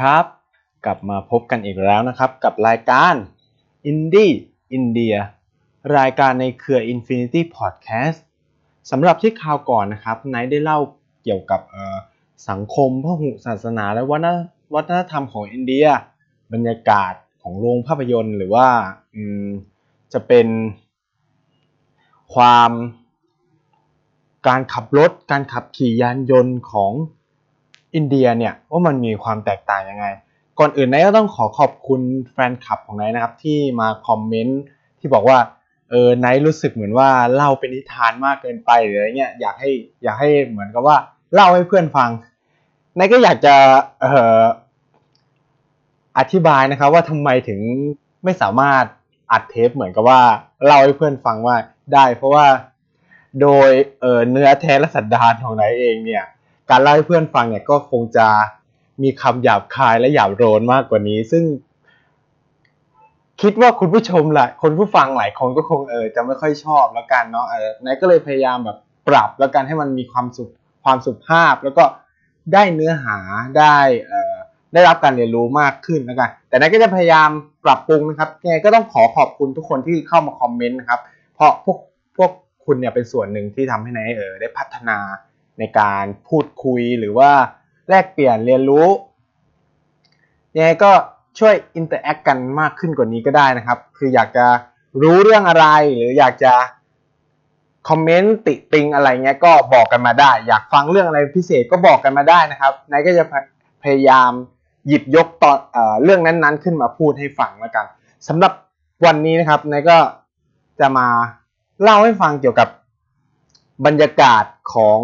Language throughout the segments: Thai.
ครับ กลับมาพบกันอีกแล้วนะครับกับรายการ Indie India รายการในเครือ Infinity Podcast สำหรับที่คราวก่อนนะครับไนท์ได้เล่าเกี่ยวกับสังคมพหุศาสนาและวัฒนธรรมของอินเดีย บรรยากาศของโรงภาพยนตร์ หรือว่าจะเป็นความการขับรถ การขับขี่ยานยนต์ของ อินเดียเนี่ยว่ามันมีความแตกต่างยังไง ก่อนอื่นนายก็ต้องขอขอบคุณแฟนคลับของนายนะครับที่มาคอมเมนต์ที่บอกว่าเออนายรู้สึกเหมือนว่าเล่าเป็นนิทานมากเกินไปหรืออะไรเงี้ยอยากให้อยากให้เหมือนกับว่าเล่าให้เพื่อนฟังนายก็อยากจะเอ่ออธิบายนะครับว่าทำไมถึงไม่สามารถอัดเทปเหมือนกับว่าเล่าให้เพื่อนฟังว่าได้ เพราะว่าโดยเเนื้อแท้และสันดานของนายเองเนี่ย การเล่าให้เพื่อนฟังเนี่ยก็คงจะมีคำหยาบคายและหยาบโรนมากกว่านี้ ซึ่ง คิดว่าคุณผู้ชมหลายคนผู้ฟังหลายคนก็คงเออจะไม่ค่อยชอบแล้วกันเนาะเออนายก็เลยพยายามแบบปรับแล้วกันให้มันมีความสุขความสุภาพ แล้วก็ได้เนื้อหาได้เอ่อได้รับการเรียนรู้มากขึ้นแล้วกัน แต่นายก็จะพยายามปรับปรุงนะครับยังไงก็ต้องขอขอบคุณทุกคนที่เข้ามาคอมเมนต์นะครับ เพราะพวกพวกคุณเนี่ยเป็นส่วนหนึ่งที่ทำให้นายเออได้พัฒนา ในการพูดคุยหรือว่าแลกเปลี่ยนเรียนรู้ยังไงก็ช่วย interact กันมากขึ้นกว่านี้ก็ได้นะครับ คืออยากจะรู้เรื่องอะไรหรืออยากจะคอมเมนต์ติติงอะไรเงี้ยก็บอกกันมาได้ อยากฟังเรื่องอะไรพิเศษก็บอกกันมาได้นะครับนายก็จะพยายามหยิบยกตอนเอเรื่องนั้นๆ ขึ้นมาพูดให้ฟังแล้วกันสำหรับวันนี้นะครับนายก็จะมาเล่าให้ฟังเกี่ยวกับบรรยากาศของ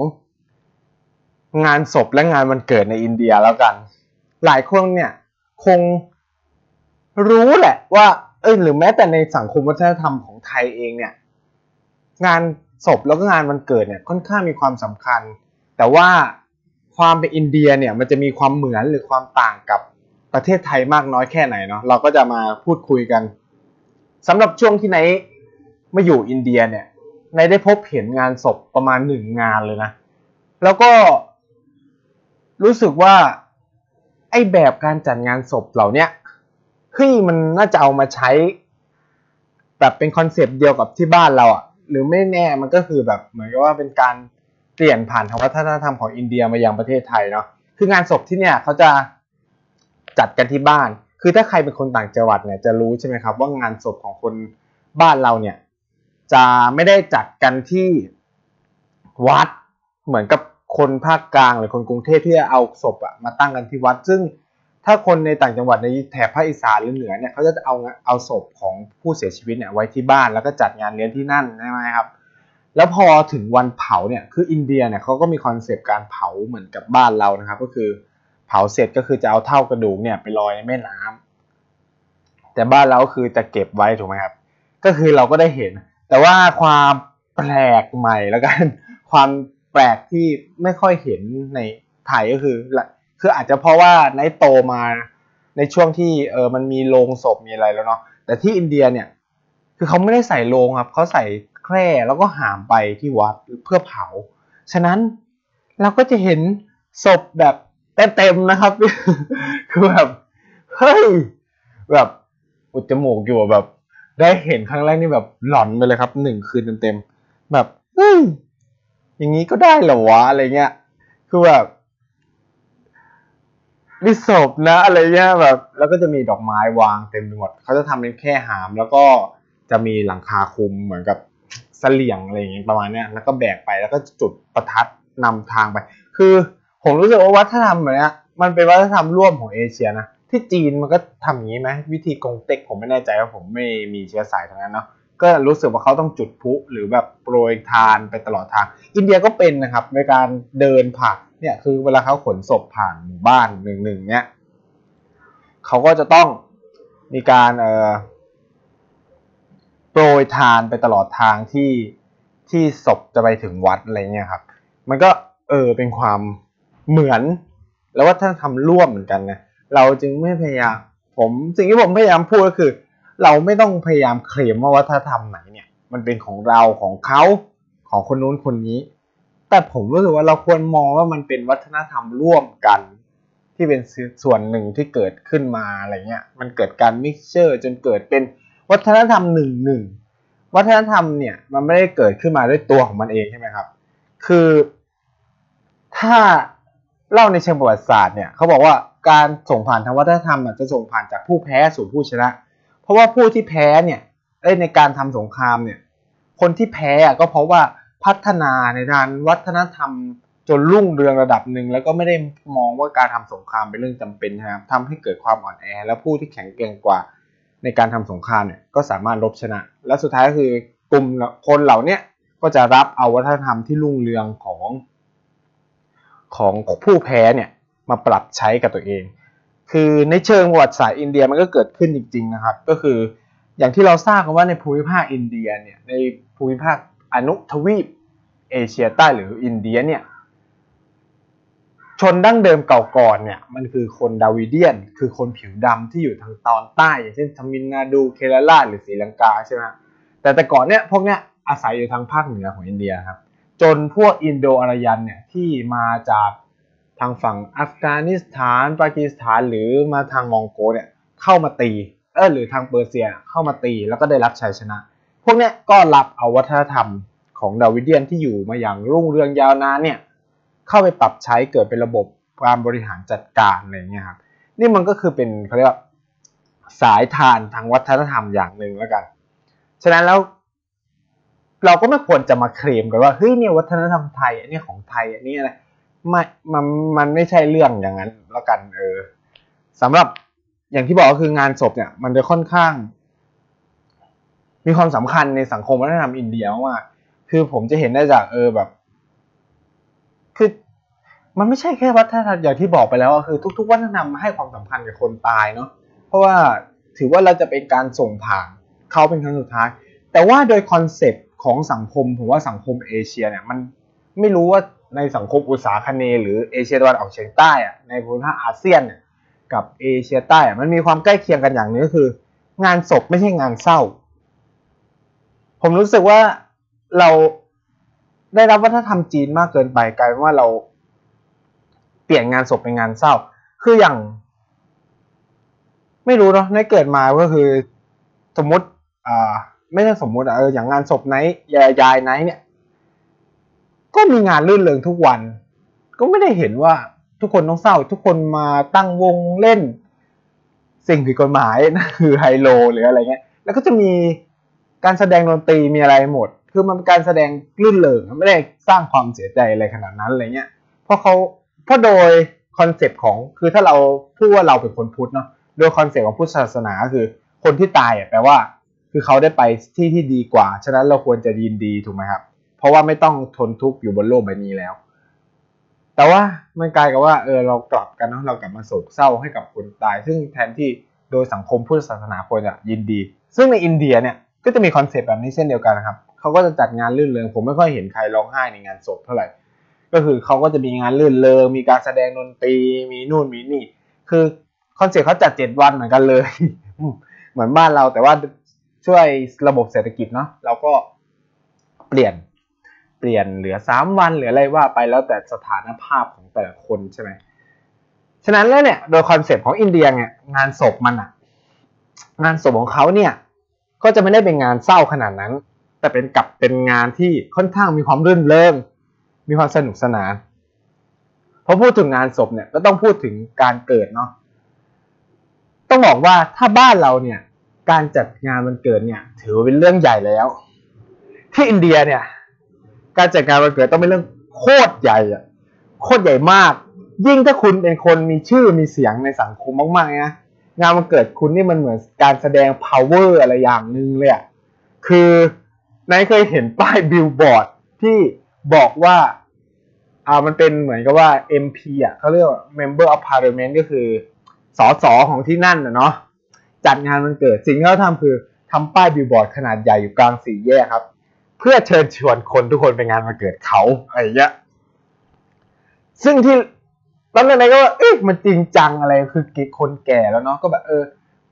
งานศพและงานวันเกิดในอินเดียแล้วกัน หลายคนเนี่ยคงรู้แหละว่า เออหรือแม้แต่ในสังคมวัฒนธรรมของไทยเองเนี่ย งานศพแล้วก็งานวันเกิดเนี่ยค่อนข้างมีความสำคัญ แต่ว่าความเป็นอินเดียเนี่ยมันจะมีความเหมือนหรือความต่างกับประเทศไทยมากน้อยแค่ไหนเนาะเราก็จะมาพูดคุยกันสำหรับช่วงที่ไหนมาอยู่อินเดียเนี่ยในได้พบเห็นงานศพประมาณหนึ่งงานเลยนะ แล้วก็ รู้สึกว่าไอ้แบบการจัดงานศพเหล่านี้เฮ้ยมันน่าจะเอามาใช้ แบบเป็นคอนเซปต์เดียวกับที่บ้านเราอะหรือไม่แน่มันก็คือแบบเหมือนกับว่าเป็นการเปลี่ยนผ่านทางวัฒนธรรมของอินเดียมายังประเทศไทยเนาะคืองานศพที่เนี่ยเขาจะจัดกันที่บ้าน คือถ้าใครเป็นคนต่างจังหวัดเนี่ยจะรู้ใช่ไหมครับ ว่างานศพของคนบ้านเราเนี่ยจะไม่ได้จัดกันที่วัดเหมือนกับ คนภาคกลางหรือคนกรุงเทพที่จะเอาศพอะมาตั้งกันที่วัด ซึ่งถ้าคนในต่างจังหวัดในแถบภาคอีสานหรือเหนือเนี่ยเขาจะเอาเอาศพของผู้เสียชีวิตเนี่ยไว้ที่บ้านแล้วก็จัดงานเลี้ยงที่นั่นใช่ไหมครับ แล้วพอถึงวันเผาเนี่ยคืออินเดียเนี่ยเขาก็มี concept การเผาเหมือนกับบ้านเรานะครับ ก็คือเผาเสร็จก็คือจะเอาเถ้ากระดูกเนี่ยไปลอยในแม่น้ำแต่บ้านเราคือจะเก็บไว้ถูกไหมครับ ก็คือเราก็ได้เห็น แต่ว่าความแปลกใหม่แล้วกันความแปลกที่ไม่ค่อยเห็นในไทยก็คือ คืออาจจะเพราะว่านายโตมาในช่วงที่เออมันมีโรงศพมีอะไรแล้วเนาะแต่ที่อินเดียเนี่ย คือเขาไม่ได้ใส่โรงครับเขาใส่แคร่แล้วก็หามไปที่วัดเพื่อเผา ฉะนั้นเราก็จะเห็นศพแบบเต็มๆนะครับ คือแบบเฮ้ยแบบอุดจมูกอยู่แบบ ได้เห็นครั้งแรกนี่แบบหลอนไปเลยครับหนึ่งคืนเต็มๆแบบเฮ้ย อย่างนี้ก็ได้เหรอวะอะไรเงี้ย คือแบบมีศพนะอะไรเงี้ยแบบ แล้วก็จะมีดอกไม้วางเต็มไปหมดเขาจะทำเป็นแค่หาม แล้วก็จะมีหลังคาคุมเหมือนกับเสลี่ยงอะไรอย่างเงี้ยประมาณเนี้ยแล้วก็แบกไปแล้วก็จุดประทัดนำทางไป คือผมรู้สึกว่าวัฒนธรรมแบบนี้มันเป็นวัฒนธรรมร่วมของเอเชียนะที่จีนมันก็ทำอย่างนี้ไหมวิธีกงเต็กผมไม่แน่ใจว่าผมไม่มีเชื้อสายทางนั้นเนาะ ก็รู้สึกว่าเขาต้องจุดพลุหรือแบบโปรยทานไปตลอดทาง อินเดียก็เป็นนะครับในการเดินผ่านเนี่ยคือเวลาเขาขนศพผ่านหมู่บ้านหนึ่งหนึ่งเนี่ยเขาก็จะต้องมีการเอ่อโปรยทานไปตลอดทางที่ที่ศพจะไปถึงวัดอะไรเงี้ยครับ มันก็เออเป็นความเหมือน แล้วว่าท่านทำร่วมเหมือนกันนะเราจึงไม่พยายามผมสิ่งที่ผมพยายามพูดก็คือ เราไม่ต้องพยายามเคลมว่าวัฒนธรรมไหนเนี่ย มันเป็นของเราของเขาของคนนู้นคนนี้ แต่ผมรู้สึกว่าเราควรมองว่ามันเป็นวัฒนธรรมร่วมกัน ที่เป็นส่วนหนึ่งที่เกิดขึ้นมาอะไรเงี้ย มันเกิดการมิกเจอร์จนเกิดเป็นวัฒนธรรมหนึ่งหนึ่งวัฒนธรรมเนี่ยมันไม่ได้เกิดขึ้นมาด้วยตัวของมันเองใช่ไหมครับ คือถ้าเล่าในเชิงประวัติศาสตร์เนี่ยเขาบอกว่าการส่งผ่านทางวัฒนธรรมจะส่งผ่านจากผู้แพ้สู่ผู้ชนะ เพราะว่าผู้ที่แพ้เนี่ยในการทำสงครามเนี่ยคนที่แพ้ก็เพราะว่าพัฒนาในด้านวัฒนธรรมจนรุ่งเรืองระดับหนึ่งแล้วก็ไม่ได้มองว่าการทำสงครามเป็นเรื่องจำเป็นนะครับทำให้เกิดความอ่อนแอ และผู้ที่แข็งแกร่งกว่า ในการทำสงครามเนี่ยก็สามารถลบชนะ และสุดท้ายก็คือกลุ่มคนเหล่านี้ก็จะรับเอาวัฒนธรรมที่รุ่งเรืองของของผู้แพ้เนี่ยมาปรับใช้กับตัวเอง คือในเชิงประวัติศาสตร์อินเดียมันก็เกิดขึ้นจริง ๆ นะครับ ก็คืออย่างที่เราทราบกันว่าในภูมิภาคอินเดียเนี่ยในภูมิภาคอนุทวีปเอเชียใต้หรืออินเดียเนี่ยชนดั้งเดิมเก่าก่อนเนี่ยมันคือคนดราวิเดียน คือคนผิวดำที่อยู่ทางตอนใต้ อย่างเช่นทมิฬนาฑูเคราลาหรือศรีลังกาใช่ไหมแต่แต่ก่อนเนี่ยพวกเนี้ยอาศัยอยู่ทางภาคเหนือของอินเดียครับจนพวกอินโดอารยันเนี่ยที่มาจาก ทางฝั่งอัฟกานิสถานปากีสถานหรือมาทางมองโกลเนี่ยเข้ามาตีเออหรือทางเปอร์เซียเข้ามาตีแล้วก็ได้รับชัยชนะ พวกเนี้ยก็รับเอาวัฒนธรรมของดาวิเดียนที่อยู่มาอย่างรุ่งเรืองยาวนานเนี่ยเข้าไปปรับใช้เกิดเป็นระบบการบริหารจัดการอะไรเงี้ยครับนี่มันก็คือเป็นเขาเรียกว่าสายทานทางวัฒนธรรมอย่างหนึ่งแล้วกัน ฉะนั้นแล้วเราก็ไม่ควรจะมาเคลมกันว่าเฮ้ยเนี่ยวัฒนธรรมไทยอันนี้ของไทยอันนี้อะไร ไม่มันมันไม่ใช่เรื่องอย่างนั้นแล้วกันเออสำหรับอย่างที่บอกก็คืองานศพเนี่ย มันจะค่อนข้าง มีความสำคัญในสังคมวัฒนธรรมอินเดียมากคือผมจะเห็นได้จากเออแบบ คือมันไม่ใช่แค่วัฒนธรรมอย่างที่บอกไปแล้วก็คือทุก ๆ วัฒนธรรมให้ความสำคัญกับคนตายเนาะเพราะว่าถือว่าเราจะเป็นการส่งผ่านเขาเป็นครั้งสุดท้าย แต่ว่าโดย concept ของสังคมผมว่าสังคมเอเชียเนี่ยมันไม่รู้ว่า ในสังคมอุตสาคเนหรือเอเชียตะวันออกเฉียงใต้อะในภูมิภาคอาเซียนเนี่ยกับเอเชียใต้มันมีความใกล้เคียงกันอย่างนึงก็คือ งานศพไม่ใช่งานเศร้า ผมรู้สึกว่าเราได้รับวัฒนธรรมจีนมากเกินไปกลายเป็นว่าเราเปลี่ยนงานศพเป็นงานเศร้า คืออย่าง ไม่รู้เนาะในเกิดมาก็คือ สมมติอ่าไม่ใช่สมมติอะเอออย่างงานศพไนยายยายไนเนี่ย ก็มีงานรื่นเริงทุกวัน ก็ไม่ได้เห็นว่าทุกคนต้องเศร้า ทุกคนมาตั้งวงเล่น สิ่งผิดกฎหมายนะคือไฮโลหรืออะไรเงี้ย แล้วก็จะมีการแสดงดนตรีมีอะไรหมด คือมันเป็นการแสดงรื่นเริงไม่ได้สร้างความเสียใจอะไรขนาดนั้นอะไรเงี้ย เพราะเขาเพราะโดย concept ของคือถ้าเราพูดว่าเราเป็นคนพุทธเนาะโดย concept ของพุทธศาสนาคือคนที่ตายอะแปลว่า คือเขาได้ไปที่ที่ดีกว่า ฉะนั้นเราควรจะยินดีถูกไหมครับ เพราะว่าไม่ต้องทนทุกข์อยู่บนโลกใบนี้แล้ว แต่ว่ามันกลายกับว่าเออเรากลับกันเนาะเรากลับมาโศกเศร้าให้กับคนตาย ซึ่งแทนที่โดยสังคมพุทธศาสนาควรจะยินดี ซึ่งในอินเดียเนี่ยก็จะมีคอนเซปต์แบบนี้เช่นเดียวกันนะครับเขาก็จะจัดงานลื่นเริงผมไม่ค่อยเห็นใครร้องไห้ในงานศพเท่าไหร่ก็คือเขาก็จะมีงานลื่นเลงมีการแสดงดนตรีมีนู่นมีนี่ คือ concept เขาจัดเจ็ดวันเหมือนกันเลย เหมือนบ้านเราแต่ว่าด้วยระบบเศรษฐกิจเนาะเราก็เปลี่ยน เปลี่ยนเหลือสามวันหรืออะไรว่าไปแล้วแต่สถานภาพของแต่ละคนใช่ไหมฉะนั้นแล้วเนี่ยโดย concept ของอินเดียเนี่ยงานศพมันอะงานศพของเขาเนี่ยก็จะไม่ได้เป็นงานเศร้าขนาดนั้น แต่เป็นกลับเป็นงานที่ค่อนข้างมีความรื่นเริงมีความสนุกสนานพอพูดถึงงานศพเนี่ยก็ต้องพูดถึงการเกิดเนาะต้องบอกว่าถ้าบ้านเราเนี่ยการจัดงานวันเกิดเนี่ยถือเป็นเรื่องใหญ่แล้ว ที่อินเดียเนี่ย การจัดงานวันเกิดต้องเป็นเรื่องโคตรใหญ่อะโคตรใหญ่มาก ยิ่งถ้าคุณเป็นคนมีชื่อมีเสียงในสังคมมากๆนะงานวันเกิดคุณนี่มันเหมือนการแสดง power อะไรอย่างหนึ่งเลยอะคือนายเคยเห็นป้ายบิลบอร์ดที่บอกว่าอ่ามันเป็นเหมือนกับว่า MP อะเขาเรียกว่า Member of Parliament ก็คือสสของที่นั่นนะเนาะจัดงานวันเกิดสิ่งที่เขาทำคือทำป้ายบิลบอร์ดขนาดใหญ่อยู่กลางสี่แยกครับ เพื่อเชิญชวนคนทุกคนไปงานวันเกิดเขาอะไรเงี้ยซึ่งที่ตอนนั้นก็ว่าเอ๊ะมันจริงจังอะไรคือคนแก่แล้วเนาะก็แบบเออ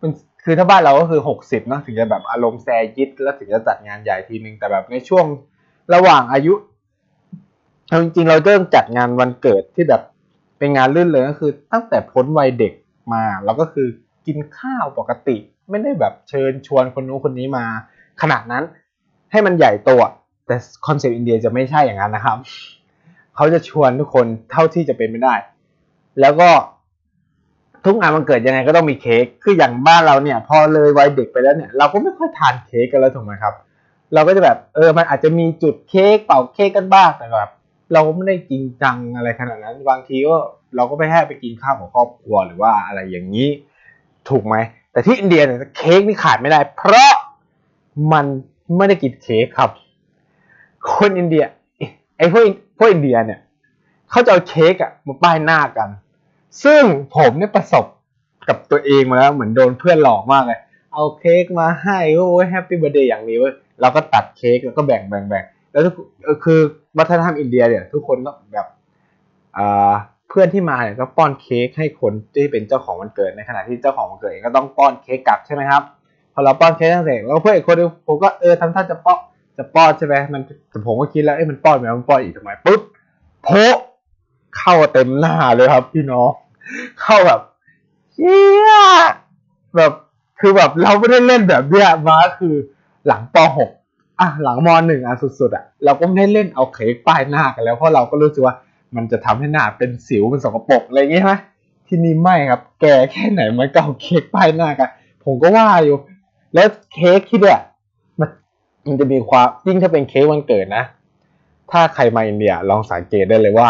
มันคือถ้าบ้านเราก็คือหกสิบเนาะถึงจะแบบอารมณ์แซยิดแล้วถึงจะจัดงานใหญ่ทีนึงแต่แบบในช่วงระหว่างอายุเอาจริงๆเราเริ่มจัดงานวันเกิดที่แบบเเป็นงานรื่นเริงก็คือ ตั้งแต่พ้นวัยเด็กมาเราก็คือกินข้าวปกติ ไม่ได้แบบเชิญชวนคนนู้นคนนี้มา ขนาดนั้น ให้มันใหญ่โตแต่ concept อินเดียจะไม่ใช่อย่างนั้นนะครับ เขาจะชวนทุกคนเท่าที่จะเป็นไปได้ แล้วก็ทุกงานมันเกิดยังไงก็ต้องมีเค้ก คืออย่างบ้านเราเนี่ย พอเลยวัยเด็กไปแล้วเนี่ย เราก็ไม่ค่อยทานเค้กกันแล้วถูกไหมครับ เราก็จะแบบเออ มันอาจจะมีจุดเค้กเป่าเค้กกันบ้างแต่แบบเราก็ไม่ได้จริงจังอะไรขนาดนั้น บางทีก็เราก็ไปแค่ไปกินข้าวกับครอบครัวหรือว่าอะไรอย่างนี้ ถูกไหม แต่ที่อินเดียเนี่ยเค้กนี่ขาดไม่ได้ เพราะมัน ไม่ได้กินเค้กครับ คนอินเดียไอ้พวกพวกอินเดียเนี่ยเขาจะเอาเค้กอะมาป้ายหน้ากัน ซึ่งผมเนี่ยประสบกับตัวเองมาแล้วเหมือนโดนเพื่อนหลอกมากเลย เอาเค้กมาให้โอ้ย Happy Birthday อย่างนี้เว้ยเราก็ตัดเค้กแล้วก็แบ่งแบ่งแบ่งแล้วทุกคือวัฒนธรรมอินเดียเนี่ย ทุกคนก็แบบอ่าเพื่อนที่มาเนี่ยก็ป้อนเค้กให้คนที่เป็นเจ้าของวันเกิดในขณะที่เจ้าของวันเกิดเองก็ต้องป้อนเค้กกลับใช่ไหมครับ พอเราป้อนเค้กเสร็จแล้วเพื่อนอีกคนนึงผมก็เออทำท่าจะป้อนจะป้อนใช่ไหมมันแต่ผมก็คิดแล้วเอ้มันป้อนไหมมันป้อนอีกทำไมปุ๊บโพเข้าเต็มหน้าเลยครับ พี่น้องเข้าแบบเฮียแบบคือแบบเราไม่ได้เล่นแบบเนี้ยมาคือหลังป .6 อะหลังม .1 อะสุดๆอะเราก็ไม่ได้เล่นเอาเค้กป้ายหน้ากันแล้วเพราะเราก็รู้สึกว่ามันจะทำให้หน้าเป็นสิวเป็นสกปรกอะไรอย่างเงี้ยไหมที่นี่ไม่ครับ แกแค่ไหนมันก็เอาเค้กป้ายหน้ากันผมก็ว่าอยู่ แล้วเค้กที่เนี่ยมันมันจะมีความยิ่งถ้าเป็นเค้กวันเกิดนะ ถ้าใครมาอินเดียลองสังเกตได้เลยว่า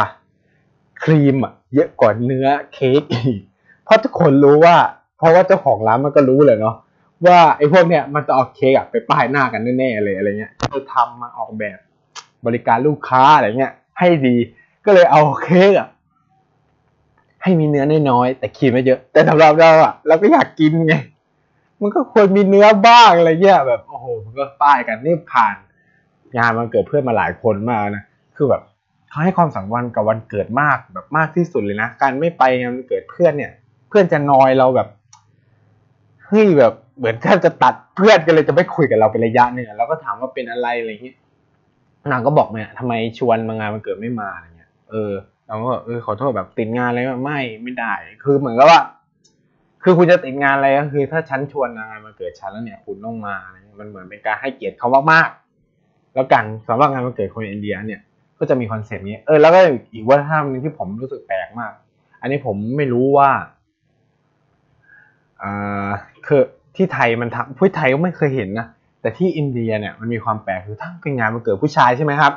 ครีมอะเยอะกว่าเนื้อเค้กอีกเพราะทุกคนรู้ว่า เพราะว่าเจ้าของร้านมันก็รู้เลยเนาะว่าไอ้พวกเนี้ยมันจะเอาเค้กอะไปป้ายหน้ากันแน่ๆเลยอะไรเงี้ยเออทำมาออกแบบบริการลูกค้าอะไรเงี้ย ให้ดีก็เลยเอาเค้กอะให้มีเนื้อน้อยๆแต่ครีมไม่เยอะ แต่สำหรับเราอะเราก็อยากกินไง มันก็ควรมีเนื้อบ้างอะไรเงี้ยแบบโอ้โหมันก็ป้ายกันนี่ผ่าน งานมันเกิดเพื่อนมาหลายคนมากนะคือแบบเขาให้ความสำคัญกับวันเกิดมากแบบมากที่สุดเลยนะการไม่ไปงานวันเกิดเพื่อนเนี่ย เพื่อนจะนอยเราแบบเฮ้ยแบบเหมือนแทบจะตัดเพื่อนกันเลยจะไม่คุยกับเราเป็นระยะหนึ่งแล้วก็ถามว่าเป็นอะไรอะไรอย่างนี้นางก็บอกเนี่ยทำไมชวนมางานมันเกิดไม่มาอะไรเงี้ยเออเราก็เออขอโทษแบบติดงานอะไรไม่ไม่ได้ คือเหมือนกับว่า คือคุณจะติดงานอะไรก็คือถ้าฉันชวนงานมาเกิดฉันแล้วเนี่ย คุณต้องมาเงี้ยมันเหมือนเป็นการให้เกียรติเขามากๆ แล้วกันสำหรับงานมาเกิดคนอินเดียเนี่ยก็จะมีคอนเซปต์นี้ เออแล้วก็อีกวัฒนธรรมนึงที่ผมรู้สึกแปลกมาก อันนี้ผมไม่รู้ว่าอ่าคือที่ไทยมันทำผู้ไทยก็ไม่เคยเห็นนะแต่ที่อินเดียเนี่ยมันมีความแปลกคือถ้าเป็นงานมาเกิดผู้ชายใช่ไหมครับ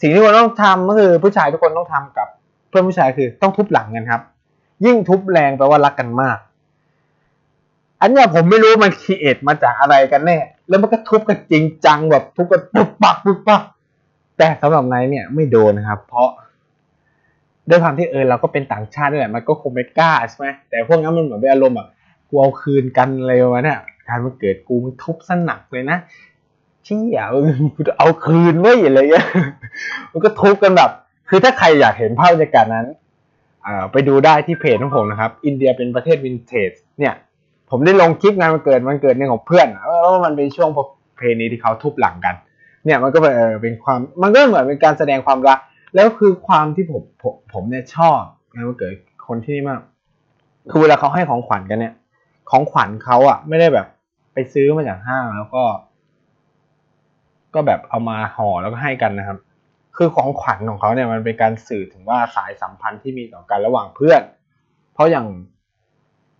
สิ่งที่คนต้องทำก็คือผู้ชายทุกคนต้องทำกับ เพื่อนผู้ชายคือต้องทุบหลังกันครับ ยิ่งทุบแรงแปลว่ารักกันมาก อันเนี้ยผมไม่รู้มันคีเอทมาจากอะไรกันแน่ แล้วมันก็ทุบกันจริงจังแบบทุบกันปุ๊บปักปุ๊บปักแต่สำหรับนายเนี่ยไม่โดนนะครับ เพราะด้วยความที่เออเราก็เป็นต่างชาตินี่แหละมันก็คงไม่กล้าใช่ไหมแต่พวกนั้นมันเหมือนเป็นอารมณ์แบบกูเอาคืนกันอะไรวะเนี่ยการมันเกิดกูมันทุบสนักเลยนะชี้อะกูจะเอาคืนไว้อะไรเงี้ยมันก็ทุบกันแบบ คือถ้าใครอยากเห็นภาพบรรยากาศนั้นไปดูได้ที่เพจของผมนะครับ อินเดียเป็นประเทศวินเทจเนี่ย ผมได้ลงคลิปงานมันเกิดมันเกิดเนี่ยของเพื่อนว่ามันเป็นช่วงเพลนี้ที่เขาทุบหลังกัน เนี่ยมันก็เป็นเป็นความมันก็เหมือนเป็นการแสดงความรัก แล้วคือความที่ผมผมผมเนี่ยชอบงานวันเกิดคนที่นี่มาก คือเวลาเขาให้ของขวัญกันเนี่ย ของขวัญเขาอะ ไม่ได้แบบไปซื้อมาจากห้างแล้วก็ ก็แบบเอามาห่อแล้วก็ให้กันนะครับ คือของขวัญของเขาเนี่ยมันเป็นการสื่อถึงว่าสายสัมพันธ์ที่มีต่อกันระหว่างเพื่อน เพราะอย่าง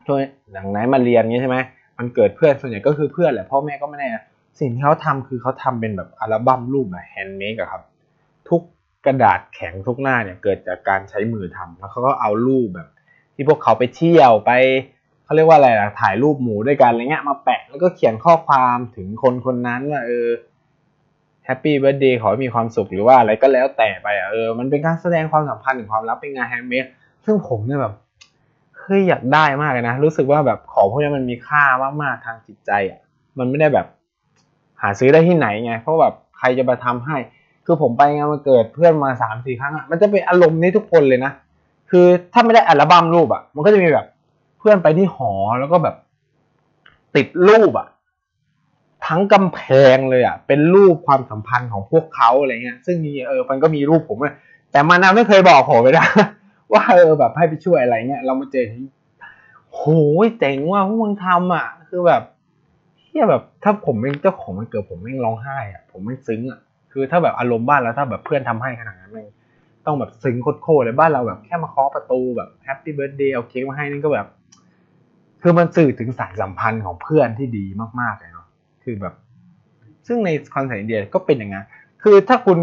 ช่วยอย่างไหนมาเรียนงี้ใช่ไหมวันเกิดเพื่อนส่วนใหญ่ก็คือเพื่อนแหละพ่อแม่ก็ไม่แน่สิ่งที่เขาทำคือเขาทำเป็นแบบอัลบั้มรูปแบบ handmade อะครับ ทุกกระดาษแข็งทุกหน้าเนี่ยเกิดจากการใช้มือทำแล้วเขาก็เอารูปแบบ ที่พวกเขาไปเที่ยวไปเขาเรียกว่าอะไรล่ะถ่ายรูปหมู่ด้วยกันอะไรเงี้ยมาแปะแล้วก็เขียนข้อความถึงคนคนนั้นว่าเออ Happy Birthday ขอให้มีความสุขหรือว่าอะไรก็แล้วแต่ไปอะเออมันเป็นการแสดงความสัมพันธ์ถึงความรักเป็นงาน handmade ซึ่งผมเนี่ยแบบ เฮ้ยอยากได้มากเลยนะ รู้สึกว่าแบบของพวกนี้มันมีค่ามากๆทางจิตใจอะ มันไม่ได้แบบ หาซื้อได้ที่ไหนไง เพราะแบบใครจะมาทำให้ คือผมไปงานมาเกิดเพื่อนมาสามสี่ครั้งอะ มันจะเป็นอารมณ์นี้ทุกคนเลยนะ คือถ้าไม่ได้อัลบั้มรูปอะ มันก็จะมีแบบเพื่อนไปที่หอแล้วก็แบบติดรูปอะ ทั้งกำแพงเลยอะ เป็นรูปความสัมพันธ์ของพวกเขาอะไรเงี้ย ซึ่งมีเออ มันก็มีรูปผมเลยแต่มานาไม่เคยบอกผมเลยนะ ว่าเออแบบให้ไปช่วยอะไรเงี้ยเรามาเจอโหเจ๋งว่ะพวกมึงทำอะ คือแบบเฮียแบบถ้าผมเป็นเจ้าของวันเกิดผมไม่ร้องไห้อะผมไม่ซึ้งอะคือถ้าแบบอารมณ์บ้านเราถ้าแบบเพื่อนทำให้ขนาดนั้นเลยต้องแบบซึ้งโคตรเลยบ้านเราแบบแค่มาเคาะประตูแบบ Happy Birthday เอาเค้กมาให้นี่ก็แบบ คือมันสื่อถึงสายสัมพันธ์ของเพื่อนที่ดีมากๆเลยเนาะคือแบบ ซึ่งใน concept อินเดียก็เป็นอย่างนั้นคือถ้าคุณ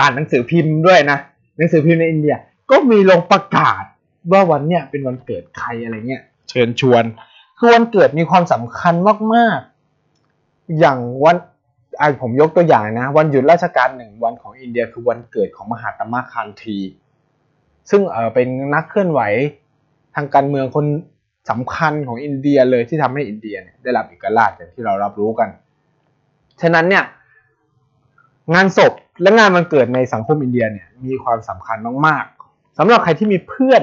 อ่านหนังสือพิมพ์ด้วยนะหนังสือพิมพ์ในอินเดีย ก็มีลงประกาศว่าวันเนี้ยเป็นวันเกิดใครอะไรเงี้ยเชิญชวนคือวันเกิดมีความสำคัญมากๆ อย่างวันไอผมยกตัวอย่างนะ วันหยุดราชการหนึ่งวันของอินเดียคือวันเกิดของมหาตมะคานที ซึ่งเออเป็นนักเคลื่อนไหวทางการเมืองคนสำคัญของอินเดียเลยที่ทำให้อินเดียเนี่ยได้รับเอกราชอย่างที่เรารับรู้กัน ฉะนั้นเนี่ยงานศพและงานวันเกิดในสังคมอินเดียเนี่ยมีความสำคัญมากๆ สำหรับใครที่มีเพื่อน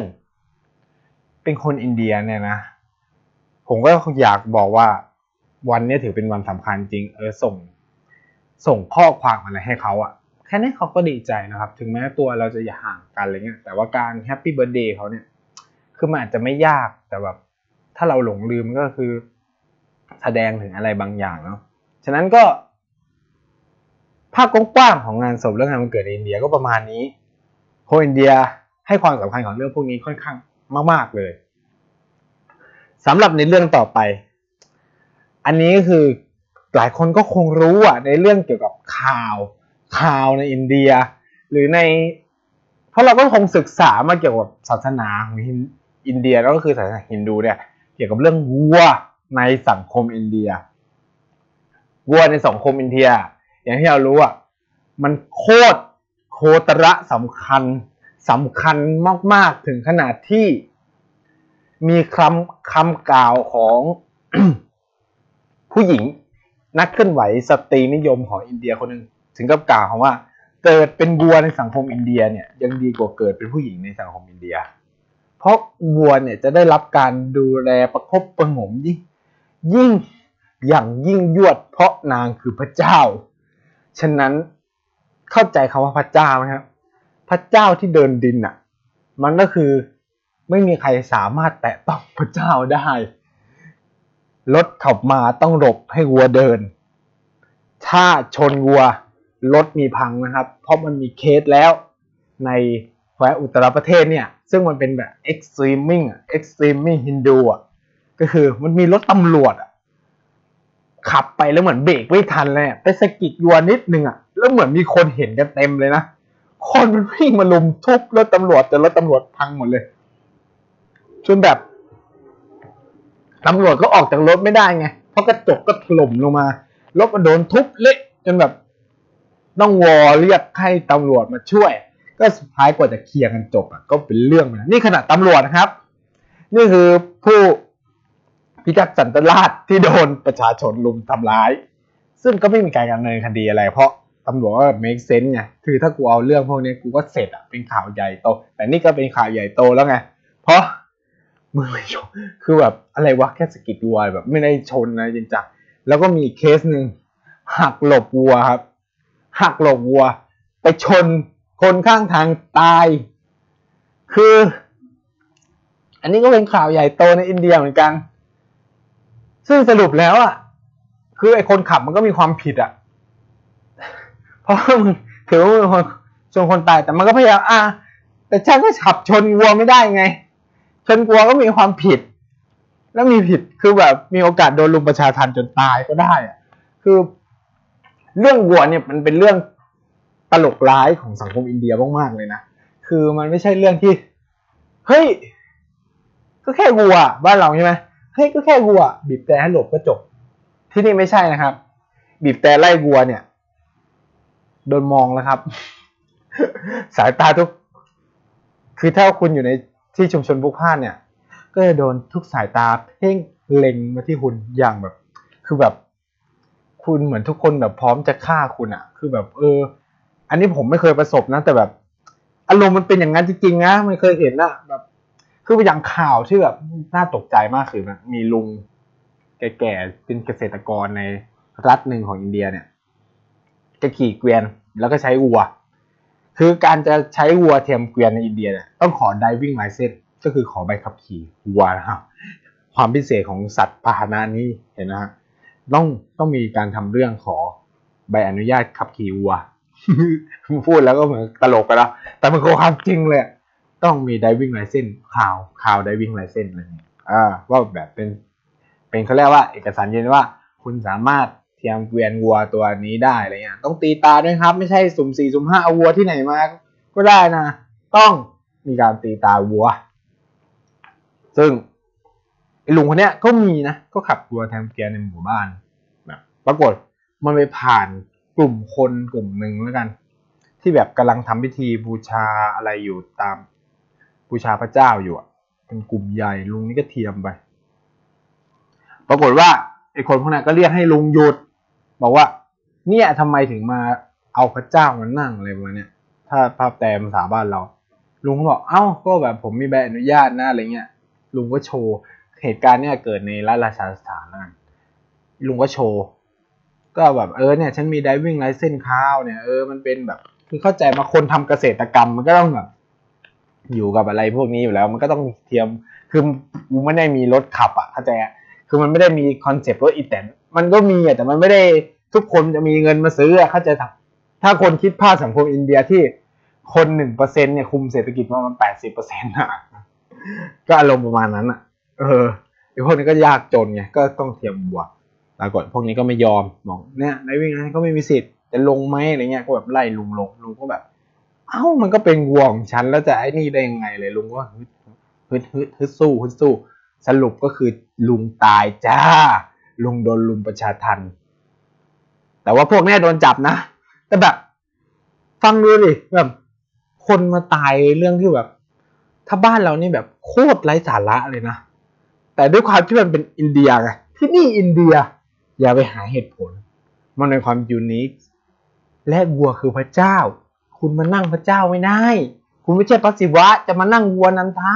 เป็นคนอินเดียเนี่ยนะ ผมก็อยากบอกว่าวันนี้ถือเป็นวันสำคัญจริง เออส่ง ส่งข้อความอะไรให้เขาอะแค่นี้เขาก็ดีใจนะครับ ถึงแม้ตัวเราจะอยู่ห่างกันอะไรเงี้ยแต่ว่าการ Happy Birthday เขาเนี่ย คือมันอาจจะไม่ยากแต่แบบ ถ้าเราหลงลืมก็คือแสดงถึงอะไรบางอย่างเนาะฉะนั้นก็ ภาพกว้างๆของงานศพเรื่องงานวันเกิดในอินเดียก็ประมาณนี้คนอินเดีย ให้ความสำคัญของเรื่องพวกนี้ค่อนข้างมาก ๆเลยสำหรับในเรื่องต่อไป อันนี้คือหลายคนก็คงรู้อะในเรื่องเกี่ยวกับข่าวข่าวในอินเดีย หรือใน เพราะเราก็คงศึกษามาเกี่ยวกับศาสนาของอินเดียแล้วก็คือศาสนาฮินดูเนี่ยเกี่ยวกับเรื่องวัวในสังคมอินเดียวัวในสังคมอินเดีย อย่างที่เรารู้อะมันโคตรโคตรสำคัญ สำคัญมาก ๆ ถึงขนาดที่ มีคำคำกล่าวของผู้หญิง นักเคลื่อนไหวสตรีนิยมของอินเดียคนหนึ่งถึงกับกล่าวของว่า เกิดเป็นวัวในสังคมอินเดียเนี่ย ยังดีกว่าเกิดเป็นผู้หญิงในสังคมอินเดีย เพราะวัวเนี่ยจะได้รับการดูแลประคบประหงมยิ่งยิ่งอย่างยิ่งยวดเพราะนางคือพระเจ้า ฉะนั้นเข้าใจคำว่าพระเจ้าไหมครับ พระเจ้าที่เดินดินอะ มันก็คือไม่มีใครสามารถแตะต้องพระเจ้าได้รถขับมาต้องหลบให้วัวเดิน ถ้าชนวัวรถมีพังนะครับ เพราะมันมีเคสแล้วในแคว้นอุตรประเทศเนี่ย ซึ่งมันเป็นแบบ extreming extreming hindu อะก็คือมันมีรถตำรวจอะขับไปแล้วเหมือนเบรกไม่ทันเลยไปสะกิดวัวนิดนึงอะแล้วเหมือนมีคนเห็นกันเต็มเลยนะ คนมันวิ่งมาลุมทุบรถตำรวจแต่รถตำรวจพังหมดเลยจนแบบตำรวจก็ออกจากรถไม่ได้ไงเพราะกระจกก็ถล่มลงมารถมันโดนทุบเละจนแบบต้องวอเรียกให้ตำรวจมาช่วย ก็สุดท้ายกว่าจะเคลียร์กันจบอะก็เป็นเรื่องนะนี่ขนาดตำรวจนะครับ นี่คือผู้พิทักษ์สันตราษฎร์ที่โดนประชาชนลุมทำร้าย ซึ่งก็ไม่มีการดำเนินคดีอะไรเพราะ ตำรวจก็ make sense ไงคือถ้ากูเอาเรื่องพวกนี้กูก็เสร็จอะเป็นข่าวใหญ่โต แต่นี่ก็เป็นข่าวใหญ่โตแล้วไง เพราะมึงไม่ชนคือแบบอะไรวะแค่สกิดวัวแบบไม่ได้ชนนะจริงจังแล้วก็มีเคสหนึ่งหักหลบวัวครับ หักหลบวัว ไปชนคนข้างทางตาย คือ อันนี้ก็เป็นข่าวใหญ่โตในอินเดียเหมือนกัน ซึ่งสรุปแล้วอะ คือไอ้คนขับมันก็มีความผิดอะ เพราะมึงถือว่ามึงคนชนคนตายแต่มันก็พยายามอะแต่ฉันก็ขับชนวัวไม่ได้ไง ชนวัวก็มีความผิด แล้วมีผิดคือแบบมีโอกาสโดนลุมประชาทันจนตายก็ได้อะคือเรื่องวัวเนี่ยมันเป็นเรื่องตลกร้ายของสังคมอินเดียมากๆเลยนะคือมันไม่ใช่เรื่องที่เฮ้ยก็แค่วัวบ้านเราใช่ไหมเฮ้ยก็แค่วัวบีบแต่ให้หลบก็จบ ที่นี่ไม่ใช่นะครับ บีบแต่ไล่วัวเนี่ย โดนมองแล้วครับ สายตาทุก คือถ้าคุณอยู่ในที่ชุมชนบุกพ่านเนี่ย ก็จะโดนทุกสายตาเพ่งเล็งมาที่คุณอย่างแบบ คือแบบ คุณเหมือนทุกคนแบบพร้อมจะฆ่าคุณอะ่ะคือแบบ เออ อันนี้ผมไม่เคยประสบนะแต่แบบ อารมณ์มันเป็นอย่างนั้นจริงๆนะไม่เคยเห็นนะแบบ คืออย่างข่าวที่แบบน่าตกใจมากคือแบบมีลุงแก่ๆเป็นเกษตรกรในรัฐหนึ่งของอินเดียเนี่ย จะขี่เกวียนแล้วก็ใช้วัว คือการจะใช้วัวเทียมเกวียนในอินเดียเนี่ยต้องขอ diving license ก็คือขอใบขับขี่วัวนะครับความพิเศษของสัตว์พาหนะนี้เห็นนะฮะต้องต้องมีการทำเรื่องขอใบอนุญาตขับขี่วัวพูดแล้วก็เหมือนตลกไปแล้ว แต่มันคือความจริงเลยต้องมี diving license ข่าวข่าว diving license อะไรเงี้ยอ่าว่าแบบเป็น เป็นเขาเรียกว่าเอกสารยืนยันว่า คุณสามารถ เทียมเกวียนวัวตัวนี้ได้อะไรเงี้ยต้องตีตาด้วยครับ ไม่ใช่สุ่มสี่สุ่มห้าเอาวัวที่ไหนมาก็ได้นะ ต้องมีการตีตาวัว ซึ่งไอ้ลุงคนเนี้ยก็มีนะ ก็ขับวัวแทมเกวียนในหมู่บ้านแบบปรากฏมันไปผ่านกลุ่มคนกลุ่มหนึ่งแล้วกัน ที่แบบกำลังทำพิธีบูชาอะไรอยู่ตาม บูชาพระเจ้าอยู่อะเป็นกลุ่มใหญ่ลุงนี่ก็เทียมไป ปรากฏว่าไอ้คนพวกนั้นก็เรียกให้ลุงหยุด บอกว่า เนี่ยทำไมถึงมาเอาพระเจ้ามานั่งอะไรประมาณเนี้ยถ้าภาพแต่ภาษาบ้านเรา ลุงก็บอกเอ้าก็แบบผมมีใบอนุญาตนะอะไรเงี้ยลุงก็โชว์เหตุการณ์เนี่ยเกิดในรัฐราชสถานนั่นลุงก็โชว์ก็แบบเออเนี่ยฉันมี diving license ข้าวเนี่ยเออมันเป็นแบบ คือเข้าใจมาคนทำเกษตรกรรมมันก็ต้องแบบอยู่กับอะไรพวกนี้อยู่แล้ว มันก็ต้องเทียมคือกูไม่ได้มีรถขับอะเข้าใจคือมันไม่ได้มีคอนเซปต์รถอีแตน มันก็มีอะแต่มันไม่ได้ทุกคนจะมีเงินมาซื้ออะเข้าใจปะถ้าคนคิดภาพสังคมอินเดียที่คนหนึ่งเปอร์เซ็นเนี่ยคุมเศรษฐกิจประมาณแปดสิบเปอร์เซ็นต์อะก็อารมณ์ประมาณนั้นอะ เออไอพวกนี้ก็ยากจนไงก็ต้องเทียมบวกปรากฏพวกนี้ก็ไม่ยอมบอกเนี่ยในวิ่งนั้นก็ไม่มีสิทธิ์จะลงไหมอะไรเงี้ยก็แบบไล่ลุงลงลุงก็แบบ เอ้ามันก็เป็นวัวของฉันแล้วจะไอ้นี่ได้ยังไงเลยลุงก็ฮึดฮึดฮึดฮึดสู้ฮึดสู้ สรุปก็คือลุงตายจ้า ลุงโดนลุงประชาทัน แต่ว่าพวกเนี้โดนจับนะ แต่แบบ ฟังดูดิแบบ คนมาตายเรื่องที่แบบ ถ้าบ้านเรานี่แบบโคตรไร้สาระเลยนะ แต่ด้วยความที่มันเป็นอินเดียไงที่นี่อินเดีย อย่าไปหาเหตุผล มันเป็นความ unique และวัวคือพระเจ้า คุณมานั่งพระเจ้าไม่ได้ คุณไม่ใช่พระศิวะ จะมานั่งวัวนันทะ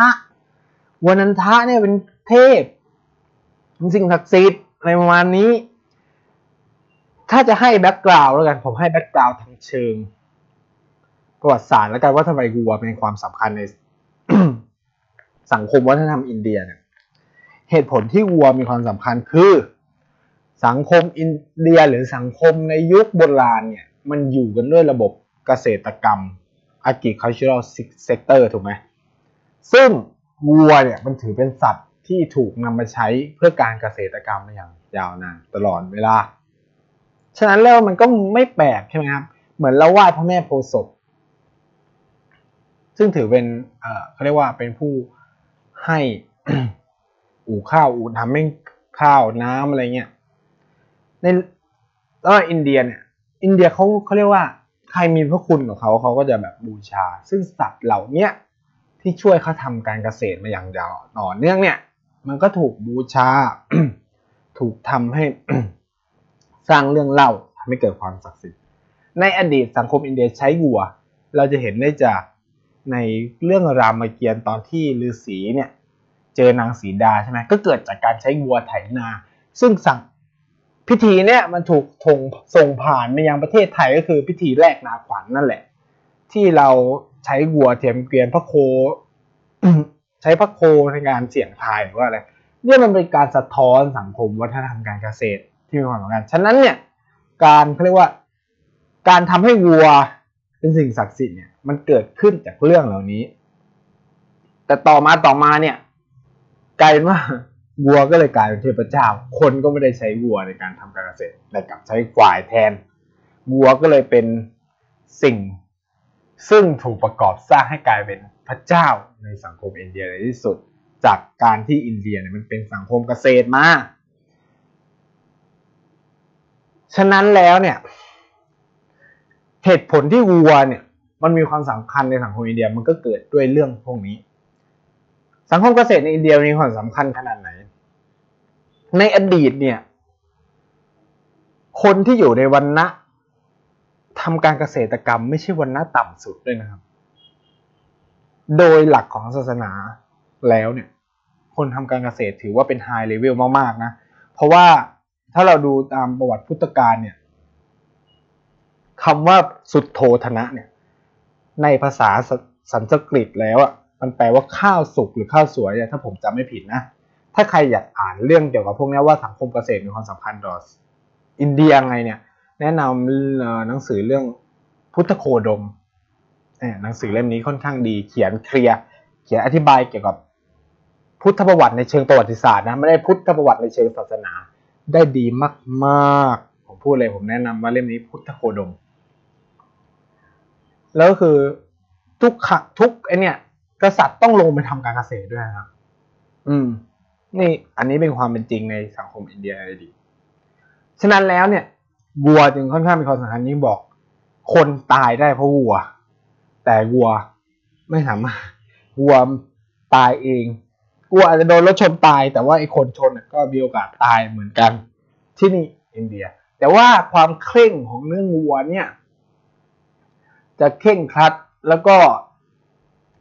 วัวนันทะเนี่ยเป็นเทพเป็นสิ่งศักดิ์สิทธิ์ อะไรประมาณนี้ ถ้าจะให้ background แล้วกัน ผมให้ background ทางเชิง ประวัติศาสตร์แล้วกันว่าทำไมวัวเป็นความสำคัญในสังคมวัฒนธรรมอินเดียเนี่ยเหตุผลที่วัวมีความสำคัญคือ สังคมอินเดียหรือสังคมในยุคโบราณเนี่ย มันอยู่กันด้วยระบบเกษตรกรรม agricultural sector ถูกไหม ซึ่งวัวเนี่ยมันถือเป็นสัตว์ ที่ถูกนำมาใช้เพื่อการเกษตรกรรมมาอย่างยาวนานตลอดเวลา ฉะนั้นแล้วมันก็ไม่แปลกใช่ไหมครับ เหมือนเราไหว้พระแม่โพธิ์ศพซึ่งถือเป็นเอ่อเขาเรียกว่าเป็นผู้ให้อู่ข้าวอู่ทำให้ข้าวน้ำอะไรเงี้ย ในแล้วอินเดียเนี่ย อินเดียเขาเขาเรียกว่าใครมีพระคุณกับเขาเขาก็จะแบบบูชา ซึ่งสัตว์เหล่าเนี้ยที่ช่วยเขาทำการเกษตรมาอย่างยาวต่อเนื่องเนี่ย มันก็ถูกบูชา ถูกทำให้สร้างเรื่องเล่าทำให้เกิดความศักดิ์สิทธิ์ ในอดีตสังคมอินเดียใช้วัว เราจะเห็นได้จากในเรื่องรามเกียรติ์ตอนที่ฤาษีเนี่ย เจอนางสีดาใช่ไหมก็เกิดจากการใช้วัวไถนา ซึ่งสั่งพิธีเนี่ยมันถูกทงส่งผ่านมายังประเทศไทยก็คือพิธีแรกนาขวัญนนั่นแหละ ที่เราใช้วัวเทียมเกวียนพระโค ใช้พระโคในการเสี่ยงทายหรือว่าอะไรเนี่ยมันเป็นการสะท้อนสังคมวัฒนธรรมการเกษตรที่มีความสำคัญฉะนั้นเนี่ยการเขาเรียกว่า การทำให้วัวเป็นสิ่งศักดิ์สิทธิ์เนี่ยมันเกิดขึ้นจากเรื่องเหล่านี้ แต่ต่อมาต่อมาเนี่ยกลายเป็นว่าวัวก็เลยกลายเป็นเทพเจ้า คนก็ไม่ได้ใช้วัวในการทำการเกษตรแต่กลับใช้ควายแทนวัวก็เลยเป็นสิ่ง ซึ่งถูกประกอบสร้างให้กลายเป็น ระเจ้าในสังคมอินเดียในที่สุด จากการที่อินเดียเนี่ยมันเป็นสังคมเกษตรมาฉะนั้นแล้วเนี่ย เหตุผลที่วัวเนี่ย มันมีความสำคัญในสังคมอินเดียมันก็เกิดด้วยเรื่องพวกนี้ สังคมเกษตรในอินเดียมีความสำคัญขนาดไหน ในอดีตเนี่ย คนที่อยู่ในวันณะทำการเกษตรกรรมไม่ใช่วันณะต่ำสุดด้วยนะครับ โดยหลักของศาสนาแล้วเนี่ย คนทำการเกษตรถือว่าเป็นไฮเลเวลมากๆนะ เพราะว่าถ้าเราดูตามประวัติพุทธกาลเนี่ยคำว่าสุดโทธนะเนี่ย ในภาษาสันสกฤตแล้วอะมันแปลว่าข้าวสุกหรือข้าวสวยเนี่ยถ้าผมจำไม่ผิดนะ ถ้าใครอยากอ่านเรื่องเกี่ยวกับพวกนี้ว่าสังคมเกษตรมีความสำคัญต่ออินเดียไงเนี่ย แนะนำหนังสือเรื่องพุทธโคดม หนังสือเล่มนี้ค่อนข้างดีเขียนเคลียร์เขียนอธิบายเกี่ยวกับพุทธประวัติในเชิงประวัติศาสตร์นะไม่ได้พุทธประวัติในเชิงศาสนา ได้ดีมากๆ ผมพูดเลยผมแนะนำว่าเล่มนี้พุทธโคดม แล้วก็คือทุกขะทุกไอเนี่ยกษัตริย์ต้องลงไปทำการเกษตรด้วยนะครับ อืม นี่อันนี้เป็นความเป็นจริงในสังคมอินเดียเลยดี ฉะนั้นแล้วเนี่ยวัวจึงค่อนข้างมีความสำคัญยิ่งบอก คนตายได้เพราะวัว แต่วัวไม่สามารถวัวตายเองวัวอาจจะโดนรถชนตาย แต่ว่าไอ้คนชนก็มีโอกาสตายเหมือนกัน ที่นี่อินเดีย แต่ว่าความเคร่งของเรื่องวัวเนี่ย จะเข่งครัดแล้วก็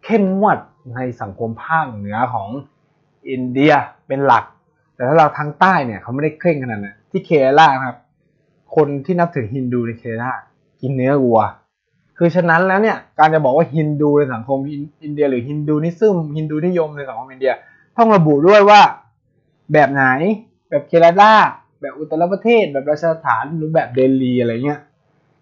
เข้มงวดในสังคมภาคเหนือของอินเดียเป็นหลัก แต่ถ้าเราทางใต้เนี่ยเขาไม่ได้เคร่งขนาดนั้นที่เกรละครับ คนที่นับถือฮินดูในเกรละกินเนื้อวัว คือฉะนั้นแล้วเนี่ยการจะบอกว่าฮินดูในสังคมอินเดีย หรือ Hinduism ฮินดูนิยมในสังคมอินเดีย ต้องระบุด้วยว่าแบบไหน แบบเกรละแบบอุตตรประเทศ แบบราชสถานหรือแบบเดลีอะไรเงี้ย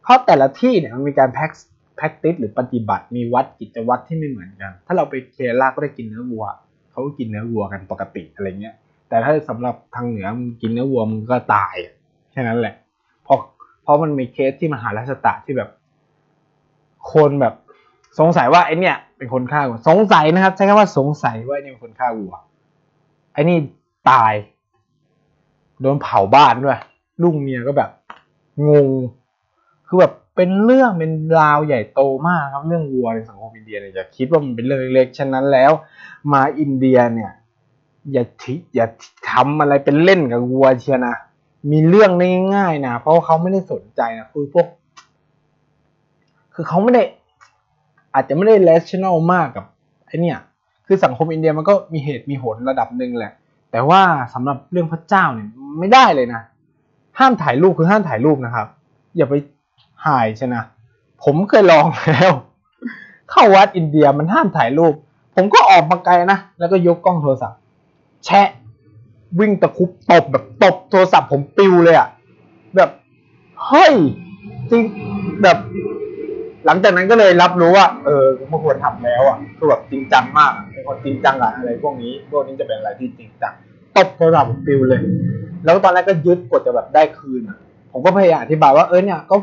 เพราะแต่ละที่เนี่ยมันมีการ prac practice หรือปฏิบัติมีวัดกิจวัตรที่ไม่เหมือนกัน ถ้าเราไปเกรละก็ได้กินเนื้อวัวเขาก็กินเนื้อวัวกันปกติอะไรเงี้ย แต่ถ้าสำหรับทางเหนือมึงกินเนื้อวัวมึงก็ตายแค่นั้นแหละเพราะเพราะมันมีเคสที่มหาราชตะที่แบบ คนแบบสงสัยว่าไอเนี่ย เป็นคนฆ่าวัวสงสัยนะครับ ใช้คำว่าสงสัยว่าไอเนี่ยเป็นคนฆ่าวัวไอนี่ตาย โดนเผาบ้านด้วยลูกเมียก็แบบงงคือแบบเป็นเรื่องเป็นราวใหญ่โตมากครับเรื่องวัวในสังคมอินเดียเนี่ยอย่าคิดว่ามันเป็นเรื่องเล็กๆฉะนั้นแล้ว มาอินเดียเนี่ย อย่าทิอย่าทำอะไรเป็นเล่นกับวัวเชียวนะมีเรื่องง่ายๆนะเพราะเขาไม่ได้สนใจนะคือพวก คือเขาไม่ได้ อาจจะไม่ได้ rational มากกับไอเนี่ยคือสังคมอินเดียมันก็มีเหตุมีผลระดับหนึ่งแหละ แต่ว่าสำหรับเรื่องพระเจ้าเนี่ยไม่ได้เลยนะ ห้ามถ่ายรูปคือห้ามถ่ายรูปนะครับ อย่าไปหายชนะ ผมเคยลองแล้ว เข้าวัดอินเดียมันห้ามถ่ายรูป ผมก็ออกมาไกลนะ แล้วก็ยกกล้องโทรศัพท์ แชะวิ่งตะคุบตบแบบตบโทรศัพท์ผมปิวเลยอะแบบ เฮ้ย จริงแบบ หลังจากนั้นก็เลยรับรู้ว่า เออไม่ควรทำแล้วอะคือแบบจริงจังมากเป็นคนจริงจังอะอะไรพวกนี้ พวกนี้จะเป็นอะไรที่จริงจังตบโทรศัพท์ผมปิวเลย แล้วตอนแรกก็ยึดกดจะแบบได้คืนผมก็พยายามอธิบายว่าเออเนี่ยก็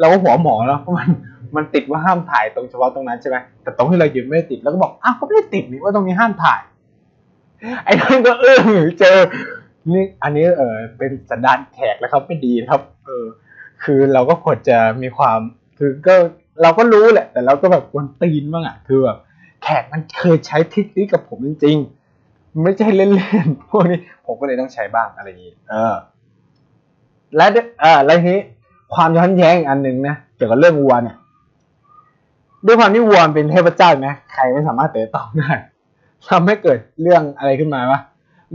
เราก็หัวหมอแล้วเพราะมันมันติดว่าห้ามถ่ายตรงเฉพาะตรงนั้นใช่ไหมแต่ตรงที่เรายืนไม่ติดแล้วก็บอกอ้าวก็ไม่ได้ติดนี่ว่าตรงนี้ห้ามถ่าย ไอ้นั่นก็เออเจอนี่อันนี้เออเป็นสันดานแขกแล้วครับไม่ดีครับ เออ คือเราก็ควรจะมีความคือก็ เราก็รู้แหละ แต่เราก็แบบควรตีนบ้างอะคือแบบแขกมันเคยใช้ทิศนี้กับผมจริงๆ ไม่ใช่เล่นๆ พวกนี้ผมก็เลยต้องใช้บ้างอะไรอย่างนี้ เออ และเออแล้วทีนี้ความย้อนแย้งอันหนึ่งนะเกี่ยวกับเรื่องวัวเนี่ยด้วยความที่วัวเป็นเทพเจ้าไหมใครไม่สามารถเตะต้องได้ทำให้เกิดเรื่องอะไรขึ้นมาวะ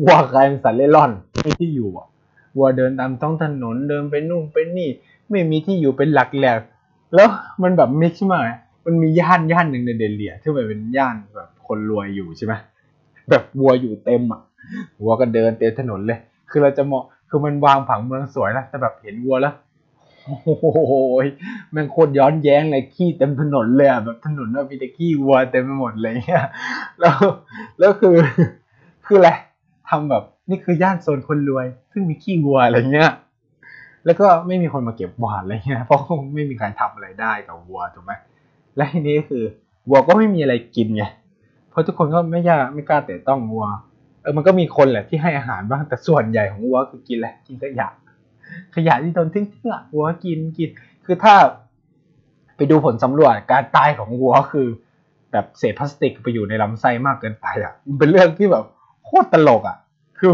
วัวกลายเป็นสัตว์เล่ร่อนไม่ที่อยู่อะวัวเดินตามท้องถนนเดินไปนู่นไปนี่ ไม่มีที่อยู่เป็นหลักแหลก แล้วมันแบบมิกซ์มามันมีย่านย่านหนึ่งในเดลเลียที่แบบเป็นย่านแบบคนรวยอยู่ใช่ไหมแบบวัวอยู่เต็มอะวัวก็เดินเต็มถนนเลย คือเราจะมองคือมันวางผังเมืองสวยนะแต่แบบเห็นวัวแล้วโอ้โหแม่งโคตรย้อนแย้งเลยขี้เต็มถนนเลยอะแบบถนนว่ามีแต่ขี้วัวเต็มไปหมดเลยเนี่ยแล้วแล้วคือคืออะไรทำแบบนี่คือย่านโซนคนรวย ซึ่งมีขี้วัวอะไรเงี้ย แล้วก็ไม่มีคนมาเก็บหวานอะไรเงี้ยเพราะไม่มีใครทำอะไรได้กับวัวถูกไหมและทีนี้คือวัวก็ไม่มีอะไรกินไงเพราะทุกคนก็ไม่ยากไม่กล้าเตะต้องวัวเออมันก็มีคนแหละที่ให้อาหารบ้างแต่ส่วนใหญ่ของวัวคือกินแหละกินขยะ ขยะที่โดนทิ้งทิ้งอะวัวกินกิน คือถ้าไปดูผลสำรวจการตายของวัวคือ แบบเศษพลาสติกไปอยู่ในลำไส้มากเกินไปอะมันเป็นเรื่องที่แบบโคตรตลกอะ คือ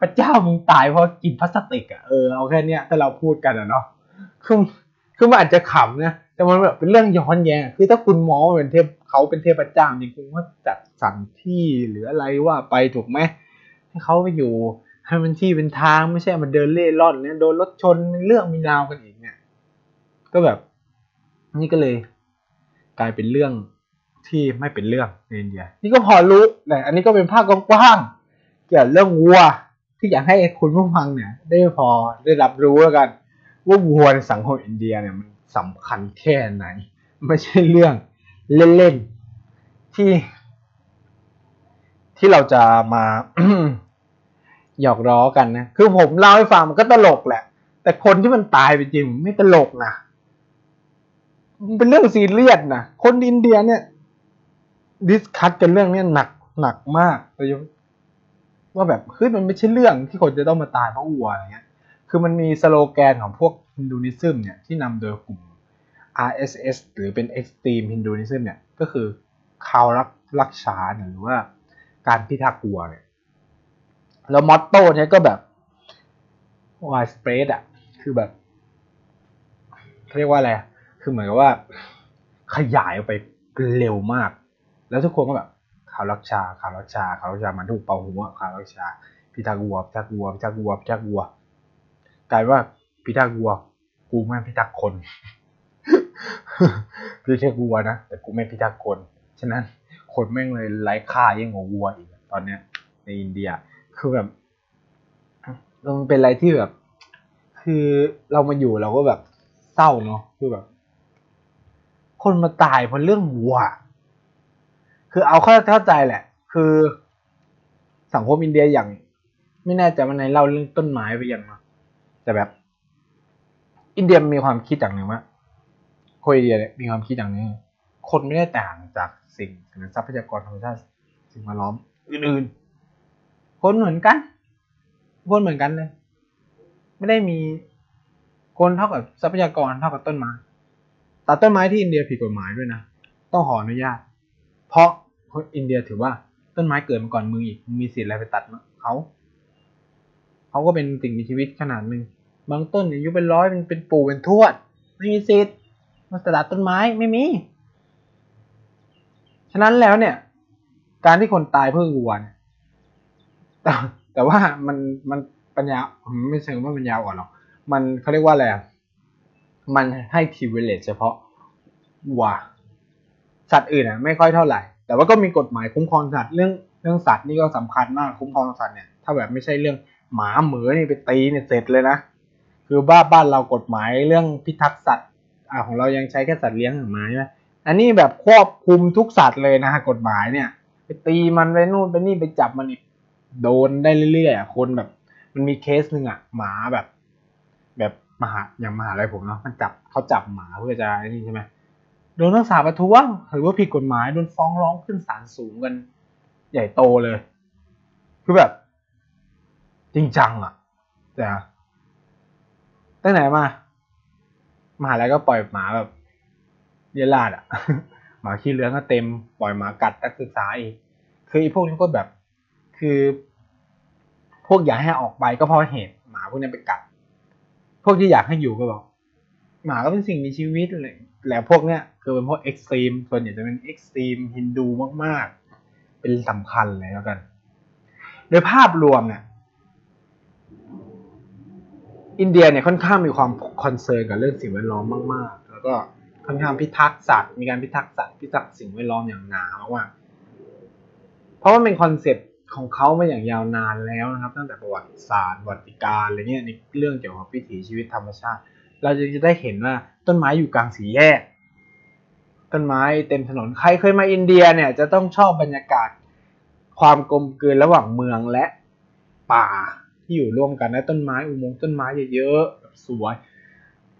พระเจ้ามึงตายเพราะกินพลาสติกอะเออเอาแค่เนี้ยถ้าเราพูดกันอะเนาะคือคือมันอาจจะขำนะแต่มันแบบเป็นเรื่องย้อนแย้งคือถ้าคุณมองว่าเป็นเทพเขาเป็นเทพเจ้าจริงคุณว่าจัดสรรที่หรืออะไรว่าไปถูกไหมให้เขาไปอยู่ให้มันที่เป็นทางไม่ใช่มาเดินเล่ร่อนเนี่ยโดนรถชนเรื่องมีราวกันอีกเนี่ย ก็แบบ นี่ก็เลย กลายเป็นเรื่องที่ไม่เป็นเรื่องในอินเดียนี่ก็พอรู้แต่อันนี้ก็เป็นภาพกว้างๆเกี่ยวกับเรื่องวัว ที่อยากให้คุณผู้ฟังเนี่ย ได้พอได้รับรู้แล้วกัน ว่าวัวในสังคมอินเดียเนี่ยมันสำคัญแค่ไหน ไม่ใช่เรื่องเล่นๆที่ ที่เราจะมาหยอกล้อกันนะ คือผมเล่าให้ฟังมันก็ตลกแหละ แต่คนที่มันตายไปจริงไม่ตลกนะ มันเป็นเรื่องซีเรียสนะ คนอินเดียเนี่ย discuss กันเรื่องเนี้ยหนักหนักมากโดยเฉพาะ ว่าแบบเฮ้ยมันไม่ใช่เรื่องที่คนจะต้องมาตายเพราะวัวอะไรเงี้ย คือมันมีสโลแกนของพวก Hinduism เนี่ยที่นำโดยกลุ่ม RSS หรือเป็น Extreme Hinduism เนี่ยก็คือ Gau Rak Raksha หรือว่าการพิทักษ์วัวเนี่ยแล้ว motto เนี่ยก็แบบ widespread อะคือแบบ เรียกว่าอะไร คือเหมือนกับว่า ขยายออกไปเร็วมาก แล้วทุกคนก็แบบาวรักชาข่าวรักชาข่าวรักชามันถูกเป่าหัวข่าวรักชาพิทักวัวพิทักวัวพิทักวัวพิทักวัวกลายว่าพิทักวัว กูไม่พิทักษ์คนพิทักษ์วัวนะแต่กูไม่พิทักษ์คนฉะนั้นคนแม่งเลยไร้ค่ายิ่งกว่าวัวอีกตอนเนี้ย ในอินเดีย คือแบบมันเป็นอะไรที่แบบ คือเรามาอยู่เราก็แบบเศร้าเนาะคือแบบ คนมาตายเพราะเรื่องวัว คือเอาเข้าเข้าใจแหละ คือสังคมอินเดียอย่าง ไม่แน่ใจว่าในเล่าเรื่องต้นไม้ไปยังเนาะแต่แบบ อินเดียมีความคิดอย่างหนึ่งว่าคนอินเดียเนี่ยมีความคิดอย่างนี้ คนไม่ได้ต่างจากสิ่งหรือทรัพยากรธรรมชาติสิ่งแวดล้อมอื่นๆ คนเหมือนกัน คนเหมือนกันเลย ไม่ได้มีคนเท่ากับทรัพยากรเท่ากับต้นไม้ตัดต้นไม้ที่อินเดียผิดกฎหมายด้วยนะ ต้องขออนุญาต เพราะอินเดียถือว่าต้นไม้เกิดมาก่อนมึงอีกมีสิทธิ์อะไรไปตัดเขาเขาก็เป็นสิ่งมีชีวิตขนาดหนึ่งบางต้นอายุเป็นร้อยเป็นเป็นปู่เป็นทวด ไม่มีสิทธิ์มาตัดต้นไม้ไม่มี ฉะนั้นแล้วเนี่ย การที่คนตายเพื่อวัวเนี่ยแต่แต่ว่ามันมันปัญญาผมไม่เชิงว่าปัญญาอ่อนหรอกมันเขาเรียกว่าอะไรมันให้ทีเวเลตเฉพาะวัว สัตว์อื่นอะไม่ค่อยเท่าไหร่ แต่ว่าก็มีกฎหมายคุ้มครองสัตว์เรื่องเรื่องสัตว์นี่ก็สำคัญมากคุ้มครองสัตว์เนี่ยถ้าแบบไม่ใช่เรื่องหมาเหมือนี่ไปตีเนี่ยเสร็จเลยนะคือบ้าบ้านเรากฎหมายเรื่องพิทักษ์สัตว์อ่าของเรายังใช้แค่สัตว์เลี้ยงองหมาใช่ไหมอันนี้แบบครอบคุมทุกสัตว์เลยนะฮะกฎหมายเนี่ย ไปตีมันไปนู่นไปนี่ไปจับมันอีกโดนได้เรื่อยๆอะคนแบบ มันมีเคสหนึ่งอะหมาแบบ แบบมหาอย่างมหาอะไรผมเนาะมันจับเขาจับหมาเพื่อจะนี่ใช่ไหม โดนนักศึกษาประท้วงถือว่าผิดกฎหมายโดนฟ้องร้องขึ้นศาลสูงกัน ใหญ่โตเลย คือแบบ จริงจังอะแต่ตั้งไหนมามหาลัยก็ปล่อยหมาแบบเรี่ยราดอะหมาขี้เรื้อนก็เต็มปล่อยหมากัดนักศึกษาอีกคือไอ้พวกนี้ก็แบบ คือ พวกอยากให้ออกไปก็เพราะเหตุหมาพวกนี้ไปกัด พวกที่อยากให้อยู่ก็บอกหมาก็เป็นสิ่งมีชีวิตเลยแล้วพวกเนี้ย คือเป็นพวก extreme ส่วนใหญ่จะเป็น extreme ฮินดูมากๆ เป็นสำคัญเลยแล้วกัน โดยภาพรวมเนี่ยอินเดียเนี่ยค่อนข้างมีความ concern กับเรื่องสิ่งแวดล้อมมากๆ แล้วก็ค่อนข้างพิทักษ์สัตว์ มีการพิทักษ์สัตว์พิทักษ์สิ่งแวดล้อมอย่างหนามากเพราะว่าเป็นคอนเซ็ปต์ของเขามาอย่างยาวนานแล้วนะครับ ตั้งแต่ประวัติศาสตร์วัติการอะไรเงี้ยในเรื่องเกี่ยวกับวิถีชีวิตธรรมชาติ เราจะได้เห็นว่าต้นไม้อยู่กลางสี่แยก ต้นไม้เต็มถนนใครเคยมาอินเดียเนี่ยจะต้องชอบบรรยากาศความกลมกลืนระหว่างเมืองและป่าที่อยู่ร่วมกันและต้นไม้อุโมงค์ต้นไม้เยอะๆสวย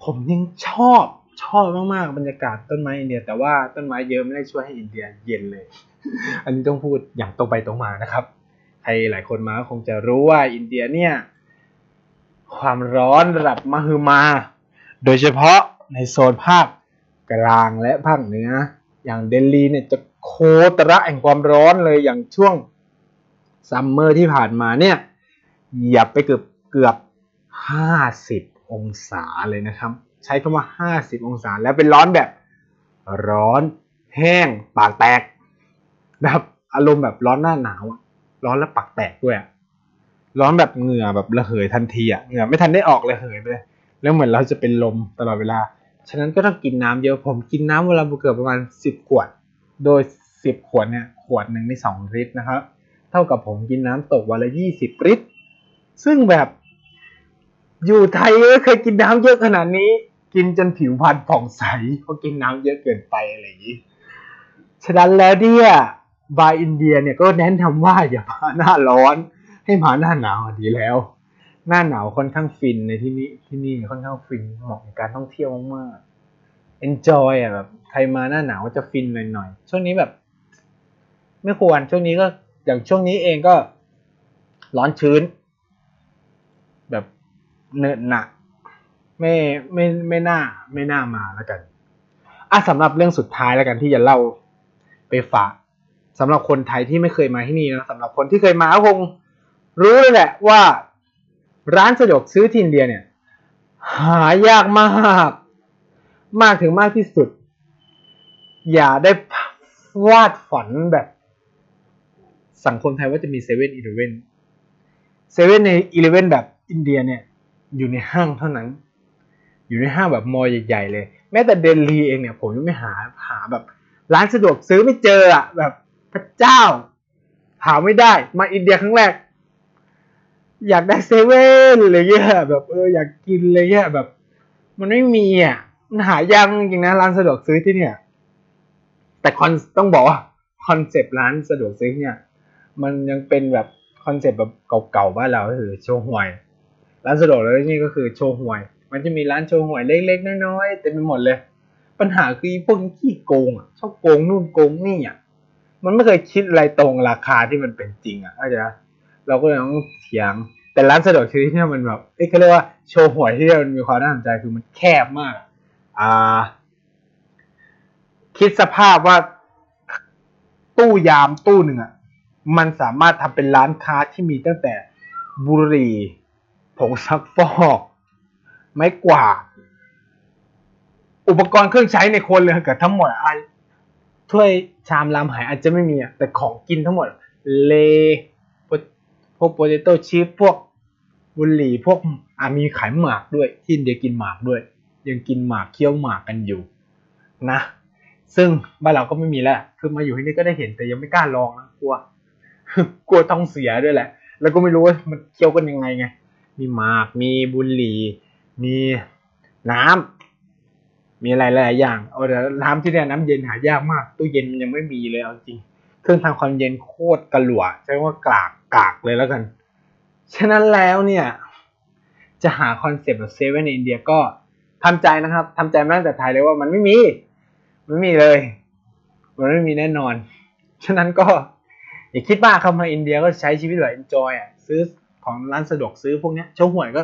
ผมยังชอบชอบมากๆบรรยากาศต้นไม้อินเดีย แต่ว่าต้นไม้เยอะไม่ได้ช่วยให้อินเดียเย็นเลย อันนี้ต้องพูดอย่างตรงไปตรงมานะครับใครหลายคนมาก็คงจะรู้ว่าอินเดียเนี่ยความร้อนระดับมหึมา โดยเฉพาะในโซนภาค กลางและภาคเหนือ อย่างเดลีเนี่ยจะโคตระแห่งความร้อนเลยอย่างช่วงซัมเมอร์ที่ผ่านมาเนี่ยเหยียบไปเกือบเกือบห้าสิบองศาเลยนะครับ ใช้คำว่าห้าสิบองศาแล้วเป็นร้อนแบบร้อนแห้งปากแตกแบบอารมณ์แบบร้อนหน้าหนาวอะร้อนแล้วปากแตกด้วยร้อนแบบเหงื่อแบบระเหยทันทีอะเหงื่อไม่ทันได้ออกเลยเหยไปเลยแล้วเหมือนเราจะเป็นลมตลอดเวลา ฉะนั้นก็ต้องกินน้ำเยอะผมกินน้ำเวลาเกือบประมาณสิบขวด โดยสิบขวดเนี่ยขวดหนึ่งในสองลิตรนะครับ เท่ากับผมกินน้ำตกวันละยี่สิบลิตร ซึ่งแบบอยู่ไทยไม่เคยกินน้ำเยอะขนาดนี้ กินจนผิวพรรณผ่องใสเพราะกินน้ำเยอะเกินไปอะไรอย่างนี้ ฉะนั้นแล้วเนี่ยบาร์อินเดียเนี่ยก็แนะนำว่าอย่ามาหน้าร้อนให้มาหน้าหนาวดีแล้ว หน้าหนาวค่อนข้างฟินในที่นี้ที่นี่ค่อนข้างฟินเหมาะกับการท่องเที่ยวมากๆ enjoy อะแบบใครมาหน้าหนาวก็จะฟินหน่อยๆช่วงนี้แบบ ไม่ควรช่วงนี้ก็อย่างช่วงนี้เองก็ร้อนชื้น แบบเนินหนักไม่ไม่ไม่น่า ไม่น่ามาแล้วกันอะสำหรับเรื่องสุดท้ายแล้วกันที่จะเล่าไปฝากสำหรับคนไทยที่ไม่เคยมาที่นี่นะสำหรับคนที่เคยมาก็คงรู้เลยแหละว่า ร้านสะดวกซื้อที่อินเดียเนี่ย หายากมาก มากถึงมากที่สุด อย่าได้วาดฝันแบบ สังคมไทยว่าจะมีเซเว่นอีเลเว่นเซเว่นในอีเลเว่นแบบอินเดียเนี่ย อยู่ในห้างเท่านั้น อยู่ในห้างแบบ mall ใหญ่ๆเลย แม้แต่เดลีเองเนี่ย ผมยังไม่หาหาแบบ ร้านสะดวกซื้อไม่เจออะแบบพระเจ้า หาไม่ได้ มาอินเดียครั้งแรก อยากได้เซเว่นอะไรเงี้ยแบบเอออยากกินอะไรเงี้ยแบบ มันไม่มีอะมันหายากจริงนะร้านสะดวกซื้อที่เนี่ย แต่คอนต้องบอกว่าคอนเซปต์ร้านสะดวกซื้อเนี่ย มันยังเป็นแบบคอนเซปต์แบบเก่าๆบ้านเราก็คือโชห่วย ร้านสะดวกแล้วนี่ก็คือโชห่วย มันจะมีร้านโชห่วยเล็กๆน้อยๆเต็มไปหมดเลย ปัญหาคือพวกขี้โกงอะชอบโกงนู่นโกงนี่อะมันไม่เคยคิดอะไรตรงราคาที่มันเป็นจริงอะเข้าใจ เราก็เลยต้องเถียง แต่ร้านสะดวกซื้อที่มันแบบเอ้เขาเรียกว่าโชว์หวยที่มันมีความน่าสนใจคือมันแคบมาก อ่า คิดสภาพว่าตู้ยามตู้หนึ่งอะมันสามารถทำเป็นร้านค้าที่มีตั้งแต่บุหรี่ผงซักฟอกไม้กวาดอุปกรณ์เครื่องใช้ในครัวเรือนกับทั้งหมดอะถ้วยชามลามหายอาจจะไม่มีอะแต่ของกินทั้งหมด เล พวกโปเตโต้ชิพพวกบุหรี่พวกอ่ามีขายหมากด้วยที่อินเดียกินหมากด้วย ยังกินหมากเคี้ยวหมากกันอยู่นะ ซึ่งบ้านเราก็ไม่มีแล้วคือมาอยู่ที่นี่ก็ได้เห็นแต่ยังไม่กล้าลองนะกลัวกลัวท้องเสียด้วยแหละ แล้วก็ไม่รู้ว่ามันเคี้ยวกันยังไงไง มีหมากมีบุหรี่ มีน้ำมีอะไรหลายอย่าง เอาแต่น้ำที่เนี่ยน้ำเย็นหายากมากตู้เย็นมันยังไม่มีเลยเอาจริง เครื่องทำความเย็นโคตรกระหลวใช้ว่ากากกากเลยแล้วกัน ฉะนั้นแล้วเนี่ย จะหาคอนเซปต์แบบเซเว่นในอินเดียก็ทำใจนะครับทำใจมาตั้งแต่ไทยเลยว่ามันไม่มี ไม่มีเลย มันไม่มีแน่นอน ฉะนั้นก็อย่าคิดมากเข้ามาอินเดียก็ใช้ชีวิตแบบ enjoy อะซื้อของร้านสะดวกซื้อพวกเนี้ยโชห่วยก็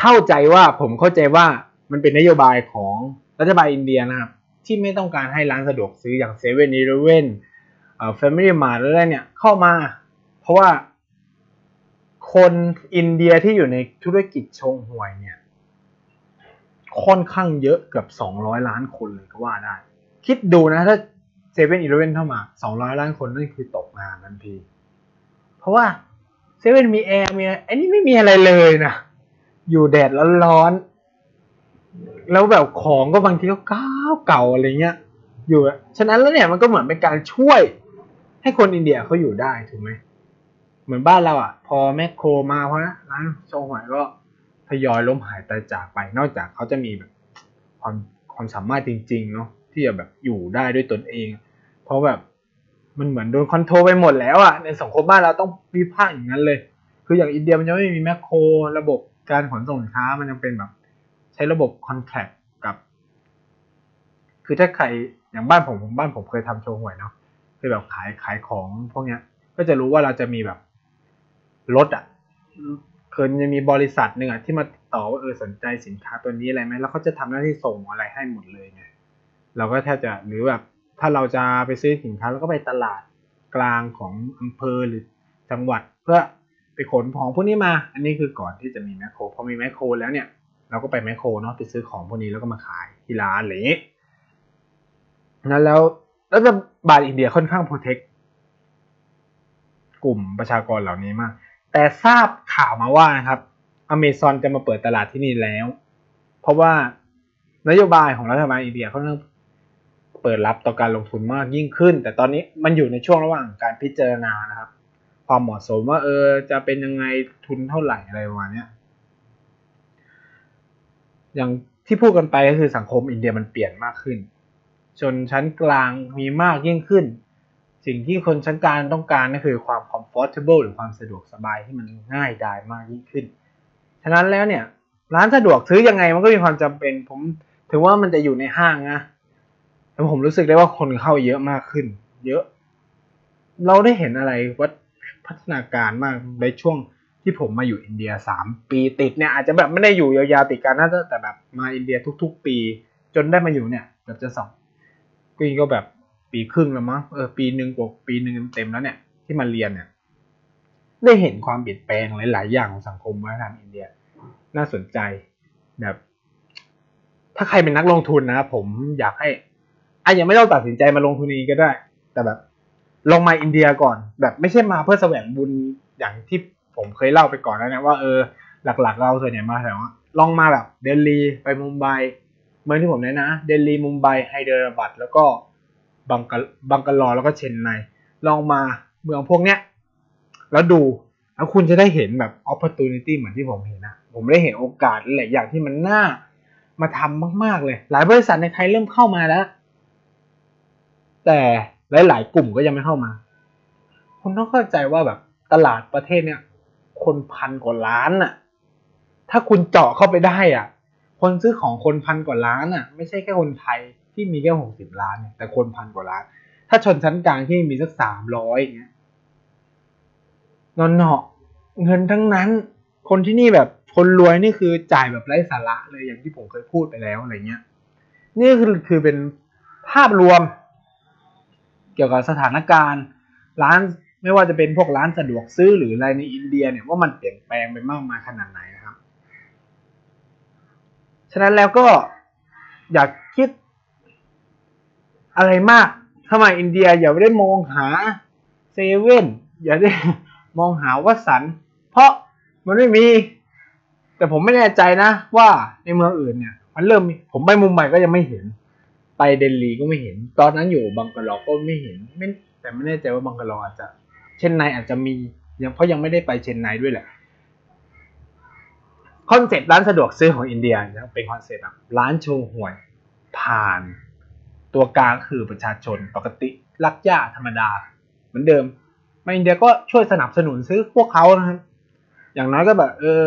เข้าใจว่าผมเข้าใจว่ามันเป็นนโยบายของรัฐบาลอินเดียนะครับ ที่ไม่ต้องการให้ร้านสะดวกซื้ออย่างเซเว่นอีเลเว่นเอ่อแฟมิลี่มาร์ทอะไรเนี่ยเข้ามา เพราะว่าคนอินเดียที่อยู่ในธุรกิจโชห่วยเนี่ย ค่อนข้างเยอะเกือบสองร้อยล้านคนเลยก็ว่าได้ คิดดูนะถ้าเซเว่นอีเลเว่นเข้ามาสองร้อยล้านคนนั่นคือตกงานทันที เพราะว่าเซเว่นมีแอร์มีไอ้นี่ไม่มีอะไรเลยนะ อยู่แดดร้อนๆ แล้วแบบของก็บางทีก็เก่าเก่าอะไรเงี้ย อยู่ ฉะนั้นแล้วเนี่ยมันก็เหมือนเป็นการช่วย ให้คนอินเดียเขาอยู่ได้ถูกไหมเหมือนบ้านเราอะ พอแมคโครมาเพราะนะร้านโชห่วยก็ทยอยล้มหายตายจากไป นอกจากเขาจะมีแบบความความสามารถจริงๆเนาะที่จะแบบอยู่ได้ด้วยตนเอง เพราะแบบมันเหมือนโดนคอนโทรลไปหมดแล้วอะในสังคมบ้านเราต้องวิพากษ์อย่างนั้นเลย คืออย่างอินเดียมันยังไม่มีแมคโคร ระบบการขนส่งสินค้ามันยังเป็นแบบ ช้ระบบคอนแทคกับ คือถ้าใครอย่างบ้านผมบ้านผมเคยทำโชว์หวยเนาะคือแบบขายขายของพวกเนี้ย ก็จะรู้ว่าเราจะมีแบบรถอะเคยจะมีบริษัทหนึ่งอะที่มาต่อว่าเออสนใจสินค้าตัวนี้อะไรไหมแล้วเขาจะทำหน้าที่ส่งอะไรให้หมดเลยไงเราก็แทบจะหรือแบบถ้าเราจะไปซื้อสินค้าเราก็ไปตลาดกลางของอำเภอหรือจังหวัดเพื่อไปขนของพวกนี้มา อันนี้คือก่อนที่จะมีแมคโครพอมีแมคโครแล้วเนี่ย เราก็ไปแมคโครเนาะไปซื้อของพวกนี้แล้วก็มาขายที่ร้านอะไรอย่างนี้นั้นแล้วรัฐบาลอินเดียค่อนข้างโปรเทคกลุ่มประชากรเหล่านี้มาก แต่ทราบข่าวมาว่านะครับอเมซอนจะมาเปิดตลาดที่นี่แล้ว เพราะว่านโยบายของรัฐบาลอินเดียเขาเริ่มเปิดรับต่อการลงทุนมากยิ่งขึ้น แต่ตอนนี้มันอยู่ในช่วงระหว่างการพิจารณานะครับ ความเหมาะสมว่าเออจะเป็นยังไงทุนเท่าไหร่อะไรประมาณนี้ อย่างที่พูดกันไปก็คือสังคมอินเดียมันเปลี่ยนมากขึ้น ชนชั้นกลางมีมากยิ่งขึ้น สิ่งที่คนชั้นกลางต้องการก็คือความ comfortable หรือความสะดวกสบายที่มันง่ายดายมากยิ่งขึ้น ฉะนั้นแล้วเนี่ยร้านสะดวกซื้อยังไงมันก็มีความจำเป็น ผมถือว่ามันจะอยู่ในห้างนะแต่ผมรู้สึกได้ว่าคนเข้าเยอะมากขึ้น เยอะ เราได้เห็นอะไรวัดพัฒนาการมากในช่วง ที่ผมมาอยู่อินเดียสามปีติดเนี่ยอาจจะแบบไม่ได้อยู่ยาวๆติดกันนะแต่แบบมาอินเดียทุก ๆ ปี จนได้มาอยู่เนี่ยเกือบจะสองปีก็แบบปีครึ่งแล้วมั้งเออปีหนึ่งกว่าปีหนึ่งเต็มแล้วเนี่ยที่มาเรียนเนี่ย ได้เห็นความเปลี่ยนแปลงหลาย ๆ อย่างของสังคมวัฒนธรรมอินเดีย น่าสนใจแบบ ถ้าใครเป็นนักลงทุนนะผมอยากให้อะยังไม่ต้องตัดสินใจมาลงทุนนี้ก็ได้ แต่แบบลงมาอินเดียก่อน แบบไม่ใช่มาเพื่อแสวงบุญอย่างที่ ผมเคยเล่าไปก่อนแล้วนะว่าเออหลักๆ เราส่วนใหญ่มาแต่ว่าลองมาแบบเดลีไปมุมไบเมืองที่ผมแนะนะเดลีมุมไบไฮเดรบัดแล้วก็บังกะบังกะลอแล้วก็เชนไนลองมาเมืองพวกเนี้ยแล้วดูแล้วคุณจะได้เห็นแบบ opportunity เหมือนที่ผมเห็นนะผมได้เห็นโอกาสหลายอย่างที่มันน่ามาทำมาก ๆเลย หลายบริษัทในไทยเริ่มเข้ามาแล้ว แต่หลาย ๆ กลุ่มก็ยังไม่เข้ามา คุณต้องเข้าใจว่าแบบตลาดประเทศเนี่ย คนพันกว่าล้านน่ะ ถ้าคุณเจาะเข้าไปได้อะ คนซื้อของคนพันกว่าล้านอะ ไม่ใช่แค่คนไทยที่มีแค่หกสิบล้านแต่คนพันกว่าล้าน ถ้าชนชั้นกลางที่มีสักสามร้อยอย่างเงี้ยนอนเนาะเงินทั้งนั้น คนที่นี่แบบคนรวยนี่คือจ่ายแบบไร้สาระเลยอย่างที่ผมเคยพูดไปแล้วอะไรเงี้ย นี่คือคือเป็นภาพรวม เกี่ยวกับสถานการณ์ ร้าน ไม่ว่าจะเป็นพวกร้านสะดวกซื้อหรืออะไรในอินเดียเนี่ยว่ามันเปลี่ยนแปลงไปมากมายขนาดไหนนะครับ ฉะนั้นแล้วก็อยากคิดอะไรมากถ้ามอินเดียอย่าได้มองหาเซเว่นอย่าได้มองหาวัสัน เพราะมันไม่มี แต่ผมไม่แน่ใจนะว่าในเมืองอื่นเนี่ย มันเริ่มมีผมไปมุมใหม่ก็ยังไม่เห็น ไปเดลีก็ไม่เห็น ตอนนั้นอยู่บังกาลอร์ก็ไม่เห็นไม่แต่ไม่แน่ใจว่าบังกาลอร์อาจจะ เชนไนอาจจะมียังเพราะยังไม่ได้ไปเชนไนด้วยแหละคอนเซ็ปต์ร้านสะดวกซื้อของอินเดียเป็นคอนเซ็ปต์แบบร้านโชห่วยผ่าน ตัวกลางคือประชาชนปกติรากหญ้าธรรมดา เหมือนเดิมมาอินเดียก็ช่วยสนับสนุนซื้อพวกเขานะครับอย่างน้อยก็แบบ เออ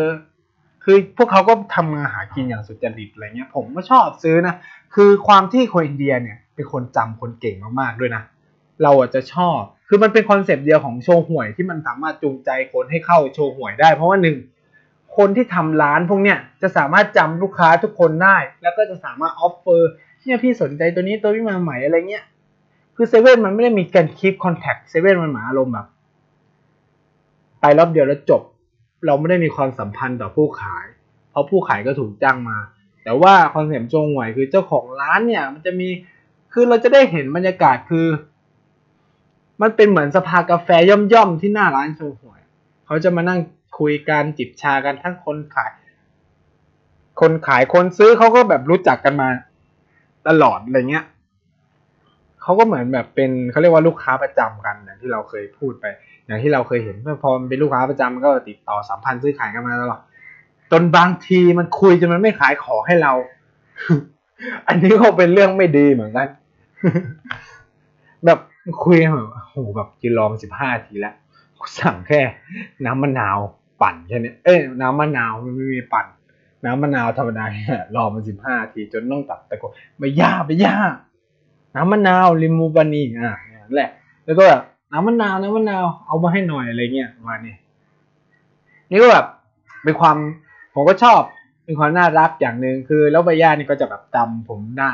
คือพวกเขาก็ทำงานหากินอย่างสุจริตอะไรเงี้ย ผมก็ชอบซื้อนะ คือความที่คนอินเดียเนี่ย เป็นคนจำคนเก่งมากๆด้วยนะ เราอาจจะชอบ คือมันเป็นคอนเซปต์เดียวของโชห่วยที่มันสามารถจูงใจคนให้เข้าโชห่วยได้ เพราะว่าหนึ่งคนที่ทำร้านพวกเนี้ยจะสามารถจำลูกค้าทุกคนได้ แล้วก็จะสามารถ offer เนี่ยพี่สนใจตัวนี้ตัวนี้มาใหม่อะไรเงี้ย คือเซเว่นมันไม่ได้มีการ keep contact เซเว่นมันหมายอารมณ์แบบไปรอบเดียวแล้วจบ เราไม่ได้มีความสัมพันธ์ต่อผู้ขาย เพราะผู้ขายก็ถูกจ้างมา แต่ว่าคอนเซ็ปต์โชห่วยคือเจ้าของร้านเนี่ยมันจะมีคือเราจะได้เห็นบรรยากาศคือ มันเป็นเหมือนสภากาแฟย่อมๆที่หน้าร้านโชห่วย เขาจะมานั่งคุยกันจิบชากันทั้งคนขาย คนขายคนซื้อเขาก็แบบรู้จักกันมา ตลอดอะไรเงี้ยเขาก็เหมือนแบบเป็นเขาเรียกว่าลูกค้าประจำกันอย่างที่เราเคยพูดไป อย่างที่เราเคยเห็นเมื่อพอมันเป็นลูกค้าประจำมันก็ติดต่อสัมพันธ์ซื้อขายกันมาตลอดจนบางทีมันคุยจนมันไม่ขายของให้เรา อันนี้ก็เป็นเรื่องไม่ดีเหมือนกัน แบบ คุยแบบโหแบบกินรอมาสิบห้าทีแล้วสั่งแค่น้ำมะนาวปั่นแค่นี้เอ้ยน้ำมะนาวไม่มีปั่น น้ำมะนาวธรรมดาเนี่ยรอมาสิบห้าทีจนต้องตัดตะโกนไม่ยาไม่ยาน้ำมะนาวลิมูบานีอะนั่นแหละ แล้วก็แบบน้ำมะนาวน้ำมะนาวเอามาให้หน่อยอะไรเงี้ยมาเนี่ยนี่ก็แบบเป็นความผมก็ชอบเป็นความน่ารักอย่างหนึ่งคือแล้วใบย่านี่ก็จะแบบจำผมได้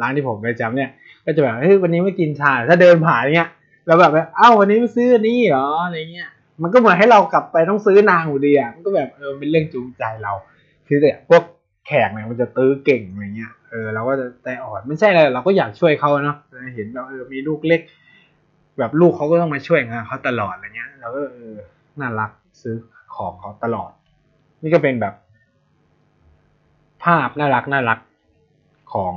ร้านที่ผมไปจำเนี่ย ก็จะแบบเฮ้ยวันนี้ไม่กินชา ถ้าเดินผ่านเงี้ยแล้วแบบเอ้าวันนี้ไม่ซื้อนี่เหรออะไรเงี้ย มันก็เหมือนให้เรากลับไปต้องซื้อนางอยู่ดีอะมันก็แบบเออเป็นเรื่องจูงใจเรา คือเนี่พวกแขกเนี่ยมันจะตื้อเก่งอะไรเงี้ยเออเราก็จะใจอ่อนไม่ใช่อะไรเราก็อยากช่วยเขาเนาะเห็นแบบเออมีลูกเล็ก แบบลูกเขาก็ต้องมาช่วยงานเขาตลอดอะไรเงี้ยเราก็เออน่ารักซื้อของเขาตลอด นี่ก็เป็นแบบ ภาพน่ารักน่ารักของ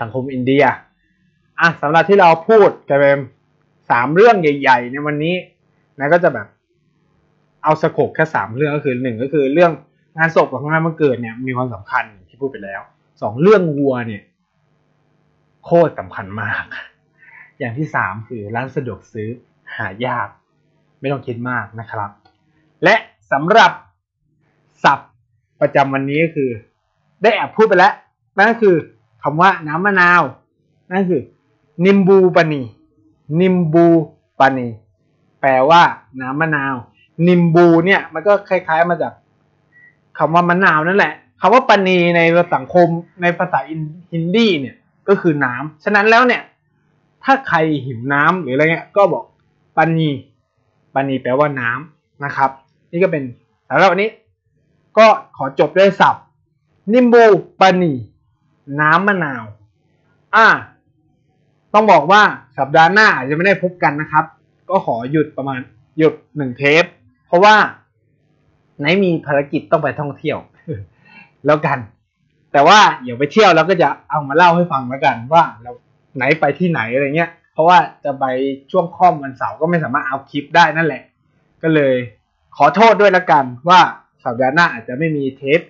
สังคมอินเดีย อะสำหรับที่เราพูดกันเป็นสามเรื่องใหญ่ ๆ ในวันนี้นะก็จะแบบ เอาสโคปแค่สามเรื่องก็คือหนึ่งก็คือเรื่องงานศพกับงานวันเกิดเนี่ยมีความสำคัญที่พูดไปแล้วสองเรื่องวัวเนี่ย โคตรสำคัญมาก อย่างที่สามคือร้านสะดวกซื้อหายาก ไม่ต้องคิดมากนะครับ และสำหรับศัพท์ประจำวันนี้ก็คือ ได้แอบพูดไปแล้วนั่นก็คือคำว่าน้ำมะนาว นั่นคือ นิมบูปานีนิมบูปานีแปลว่าน้ำมะนาว นิมบูเนี่ยมันก็คล้ายๆมาจากคำว่ามะนาวนั่นแหละคำว่าปานีในสังคมในภาษาฮินดีเนี่ยก็คือน้ำฉะนั้นแล้วเนี่ย ถ้าใครหิวน้ำหรืออะไรเงี้ยก็บอกปานีปานีแปลว่าน้ำนะครับ นี่ก็เป็นสำหรับวันนี้ ก็ขอจบด้วยศัพท์ นิมบูปานีน้ำมะนาว อ่า ต้องบอกว่าสัปดาห์หน้าอาจจะไม่ได้พบกันนะครับ ก็ขอหยุดประมาณหยุดหนึ่งเทป เพราะว่าไหนมีภารกิจต้องไปท่องเที่ยว แล้วกัน แต่ว่าเดี๋ยวไปเที่ยวแล้วก็จะเอามาเล่าให้ฟังแล้วกัน ว่าเราไหนไปที่ไหนอะไรเงี้ย เพราะว่าจะไปช่วงค่อมวันเสาร์ก็ไม่สามารถเอาคลิปได้นั่นแหละ ก็เลยขอโทษด้วยละกันว่าสัปดาห์หน้าอาจจะไม่มีเทป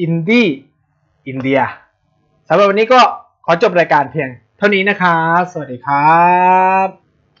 อินดี้อินเดียสำหรับวันนี้ก็ขอจบรายการเพียง เท่านี้นะครับ สวัสดีครับ